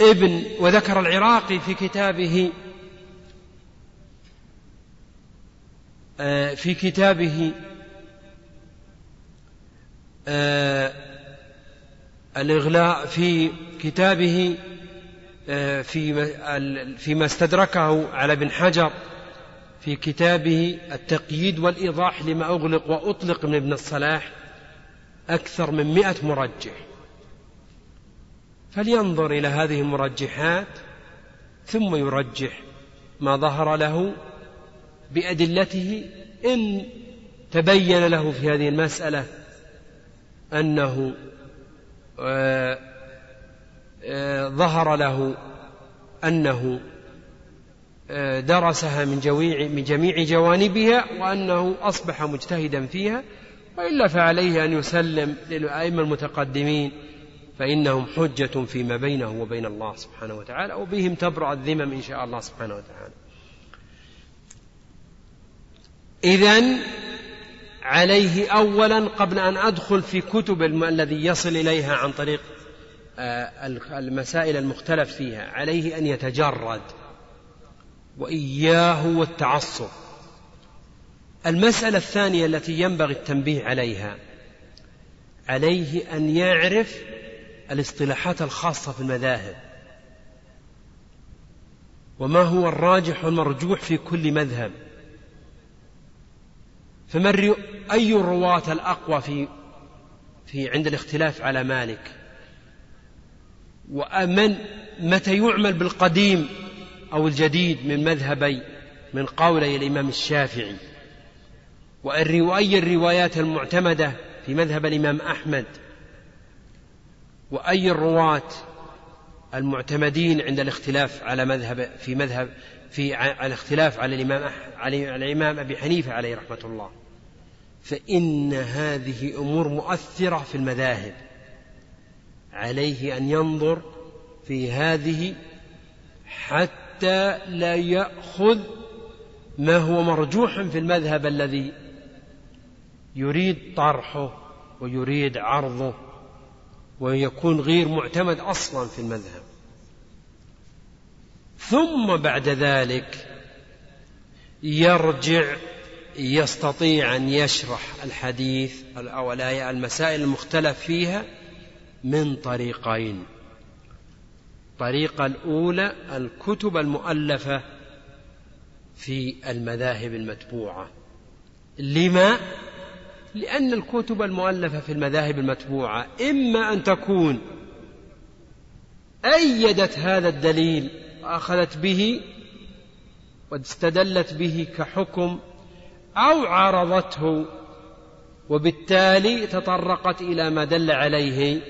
ابن وذكر العراقي في كتابه آه، في كتابه الإغلاء في كتابه آه، في فيما استدركه على ابن حجر في كتابه التقييد والإيضاح لما أغلق وأطلق من ابن الصلاح أكثر من مئة مرجح. فلينظر إلى هذه المرجحات ثم يرجح ما ظهر له بأدلته إن تبين له في هذه المسألة أنه آه، آه، ظهر له أنه آه، درسها من جميع من جميع جوانبها وأنه أصبح مجتهدا فيها وإلا فعليه أن يسلم للأئمة المتقدمين فإنهم حجة فيما بينه وبين الله سبحانه وتعالى وبهم تبرأ الذمم إن شاء الله سبحانه وتعالى. إذا عليه أولا قبل أن أدخل في كتب الذي يصل إليها عن طريق آه، المسائل المختلف فيها عليه أن يتجرد. وإياه والتعصب. المسألة الثانية التي ينبغي التنبيه عليها عليه أن يعرف الاصطلاحات الخاصة في المذاهب. وما هو الراجح والمرجوح في كل مذهب. فمن أي الرواة الأقوى في في عند الاختلاف على مالك؟ ومن متى يعمل بالقديم أو الجديد من مذهبي من قولي الإمام الشافعي؟ وأي الروايات المعتمدة في مذهب الإمام أحمد؟ وأي الرواة المعتمدين عند الاختلاف على مذهب في مذهب في الاختلاف على الإمام على الإمام أبي حنيفة عليه رحمة الله؟ فإن هذه أمور مؤثرة في المذاهب. عليه أن ينظر في هذه حتى لا يأخذ ما هو مرجوح في المذهب الذي يريد طرحه ويريد عرضه ويكون غير معتمد أصلا في المذهب. ثم بعد ذلك يرجع يستطيع أن يشرح الحديث أو المسائل المختلف فيها من طريقين. الطريقة الأولى الكتب المؤلفة في المذاهب المتبوعة. لما؟ لأن الكتب المؤلفة في المذاهب المتبوعة إما أن تكون أيدت هذا الدليل واخذت به واستدلت به كحكم أو عارضته. وبالتالي تطرقت إلى ما دل عليه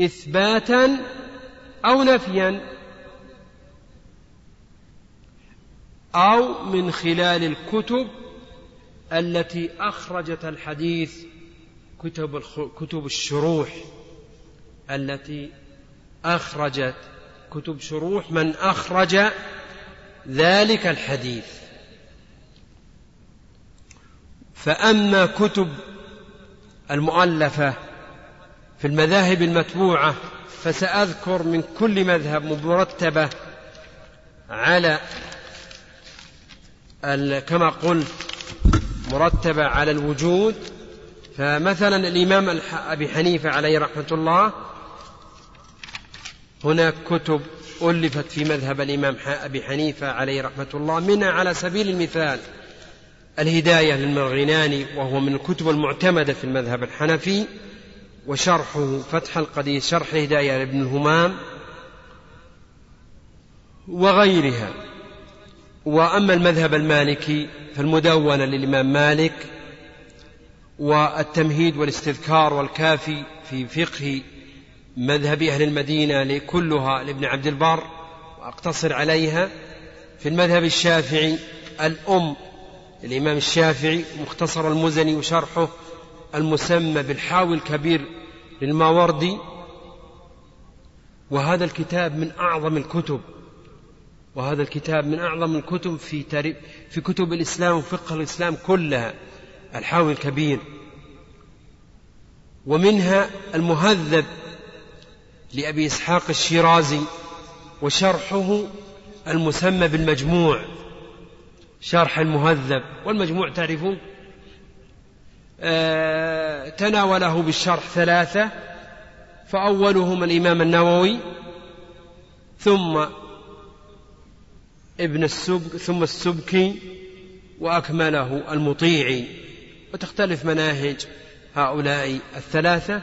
إثباتا أو نفيا أو من خلال الكتب التي أخرجت الحديث كتب كتب الشروح التي أخرجت. كتب شروح من أخرج ذلك الحديث. فأما كتب المؤلفة في المذاهب المتبوعة فسأذكر من كل مذهب مرتبه على كما قلت مرتبة على الوجود. فمثلا الإمام أبي حنيفة عليه رحمة الله هناك كتب ألفت في مذهب الإمام أبي حنيفة عليه رحمة الله منها على سبيل المثال الهداية للمرغناني وهو من الكتب المعتمدة في المذهب الحنفي وشرحه فتح القدير شرح الهداية لابن الهمام وغيرها. وأما المذهب المالكي فالمدونة للإمام مالك والتمهيد والاستذكار والكافي في فقه مذهب أهل المدينة كلها لابن عبد البر وأقتصر عليها. في المذهب الشافعي الأم الإمام الشافعي مختصر المزني وشرحه المسمى بالحاوي الكبير للماوردي. وهذا الكتاب من أعظم الكتب وهذا الكتاب من أعظم الكتب في تاريخ في كتب الإسلام وفقه الإسلام كلها الحاوي الكبير. ومنها المهذب لأبي إسحاق الشيرازي وشرحه المسمى بالمجموع. شرح المهذب والمجموع تعرفون. آه تناوله بالشرح ثلاثة. فأولهم الإمام النووي ثم ابن السبك ثم السبكي وأكمله المطيعي. وتختلف مناهج هؤلاء الثلاثة.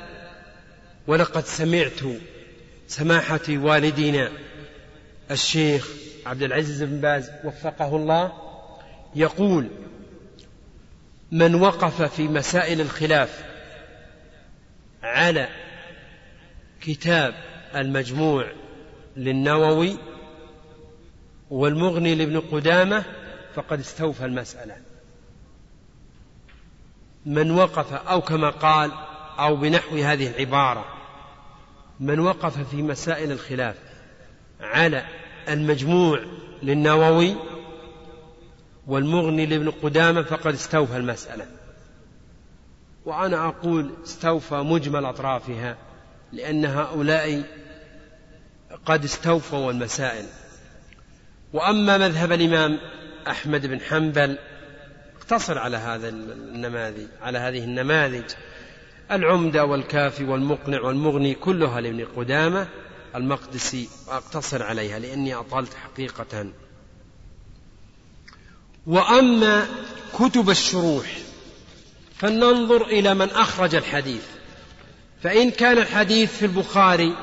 ولقد سمعت سماحة والدنا الشيخ عبد العزيز بن باز وفقه الله يقول من وقف في مسائل الخلاف على كتاب المجموع للنووي والمغني لابن قدامة فقد استوفى المسألة. من وقف أو كما قال أو بنحو هذه العبارة من وقف في مسائل الخلاف على المجموع للنووي والمغني لابن قدامة فقد استوفى المسألة. وأنا أقول استوفى مجمل أطرافها لأن هؤلاء قد استوفوا المسائل. وأما مذهب الإمام أحمد بن حنبل اقتصر على هذا النماذج على هذه النماذج. العمدة والكافي والمقنع والمغني كلها لابن قدامة المقدسي وأقتصر عليها لأني أطلت حقيقة وأما كتب الشروح فلننظر إلى من أخرج الحديث. فإن كان الحديث في البخاري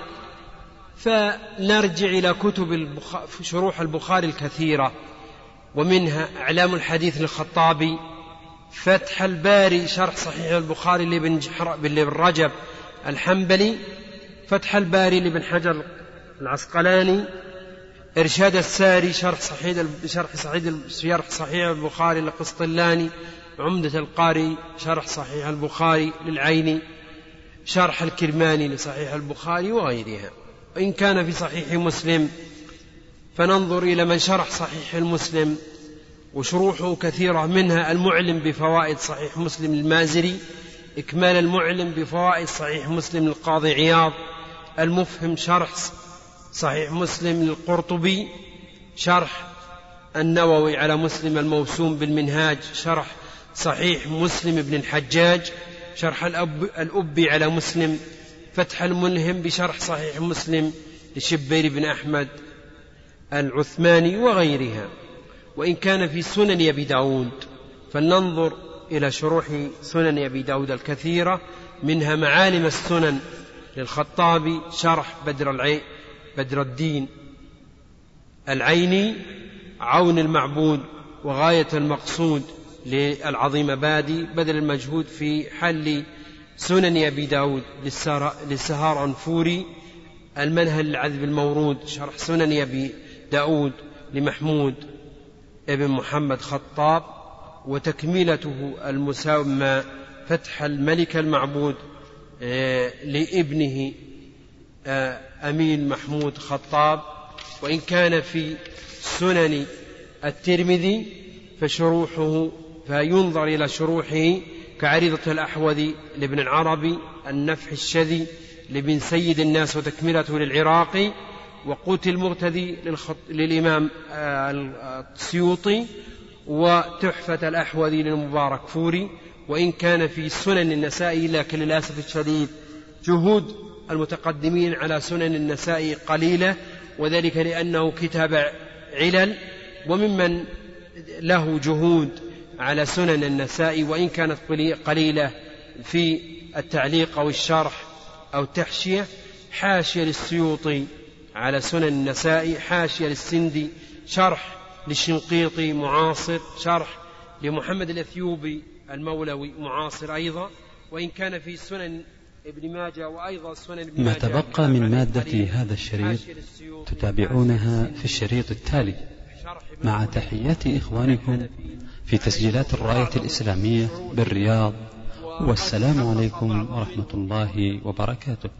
فنرجع إلى كتب شروح البخاري الكثيرة ومنها إعلام الحديث للخطابي فتح الباري شرح صحيح البخاري لابن لابن رجب الحنبلي فتح الباري لابن حجر العسقلاني إرشاد الساري شرح صحيح شرح صحيح شرح صحيح البخاري للقسطلاني عمدة القاري شرح صحيح البخاري للعيني شرح الكرماني لصحيح البخاري وغيرها. وإن كان في صحيح مسلم فننظر إلى من شرح صحيح المسلم وشروحه كثيرة منها المعلم بفوائد صحيح مسلم المازري إكمال المعلم بفوائد صحيح مسلم للقاضي عياض المفهم شرح صحيح مسلم للقرطبي شرح النووي على مسلم الموسوم بالمنهاج شرح صحيح مسلم بن الحجاج شرح الأب الأبي على مسلم فتح الملهم بشرح صحيح مسلم لشبير بن أحمد العثماني وغيرها. وإن كان في سنن أبي داود فلننظر إلى شروح سنن أبي داود الكثيرة منها معالم السنن للخطابي شرح بدر العين بدر الدين. العيني عون المعبود وغاية المقصود للعظيم بادي بذل المجهود في حل سنن أبي داود للسهار أنفوري. المنهل العذب المورود شرح سنن أبي داود لمحمود ابن محمد خطاب. وتكملته المسمى فتح الملك المعبود آه، لابنه آه، أمين محمود خطاب وإن كان في سنن الترمذي فشروحه فينظر إلى شروحه كعريضة الأحوذي لابن العربي النفح الشذي لابن سيد الناس وتكملته للعراقي وقوت المغتدي للإمام آه، السيوطي وتحفة الأحوذي للمبارك فوري وإن كان في سنن النسائي لكن للأسف الشديد جهود المتقدمين على سنن النسائي قليلة وذلك لأنه كتاب علل وممن له جهود على سنن النسائي وإن كانت قليلة في التعليق أو الشرح أو التحشية حاشية للسيوطي على سنن النسائي حاشية للسندي شرح للشنقيطي معاصر شرح لمحمد الأثيوبي المولوي معاصر أيضا وإن كان في سنن ابن ماجه وأيضا سنن ابن ما تبقى من مادة هذا الشريط تتابعونها في الشريط التالي. مع تحيات إخوانكم في تسجيلات الراية الإسلامية بالرياض. والسلام عليكم ورحمة الله وبركاته.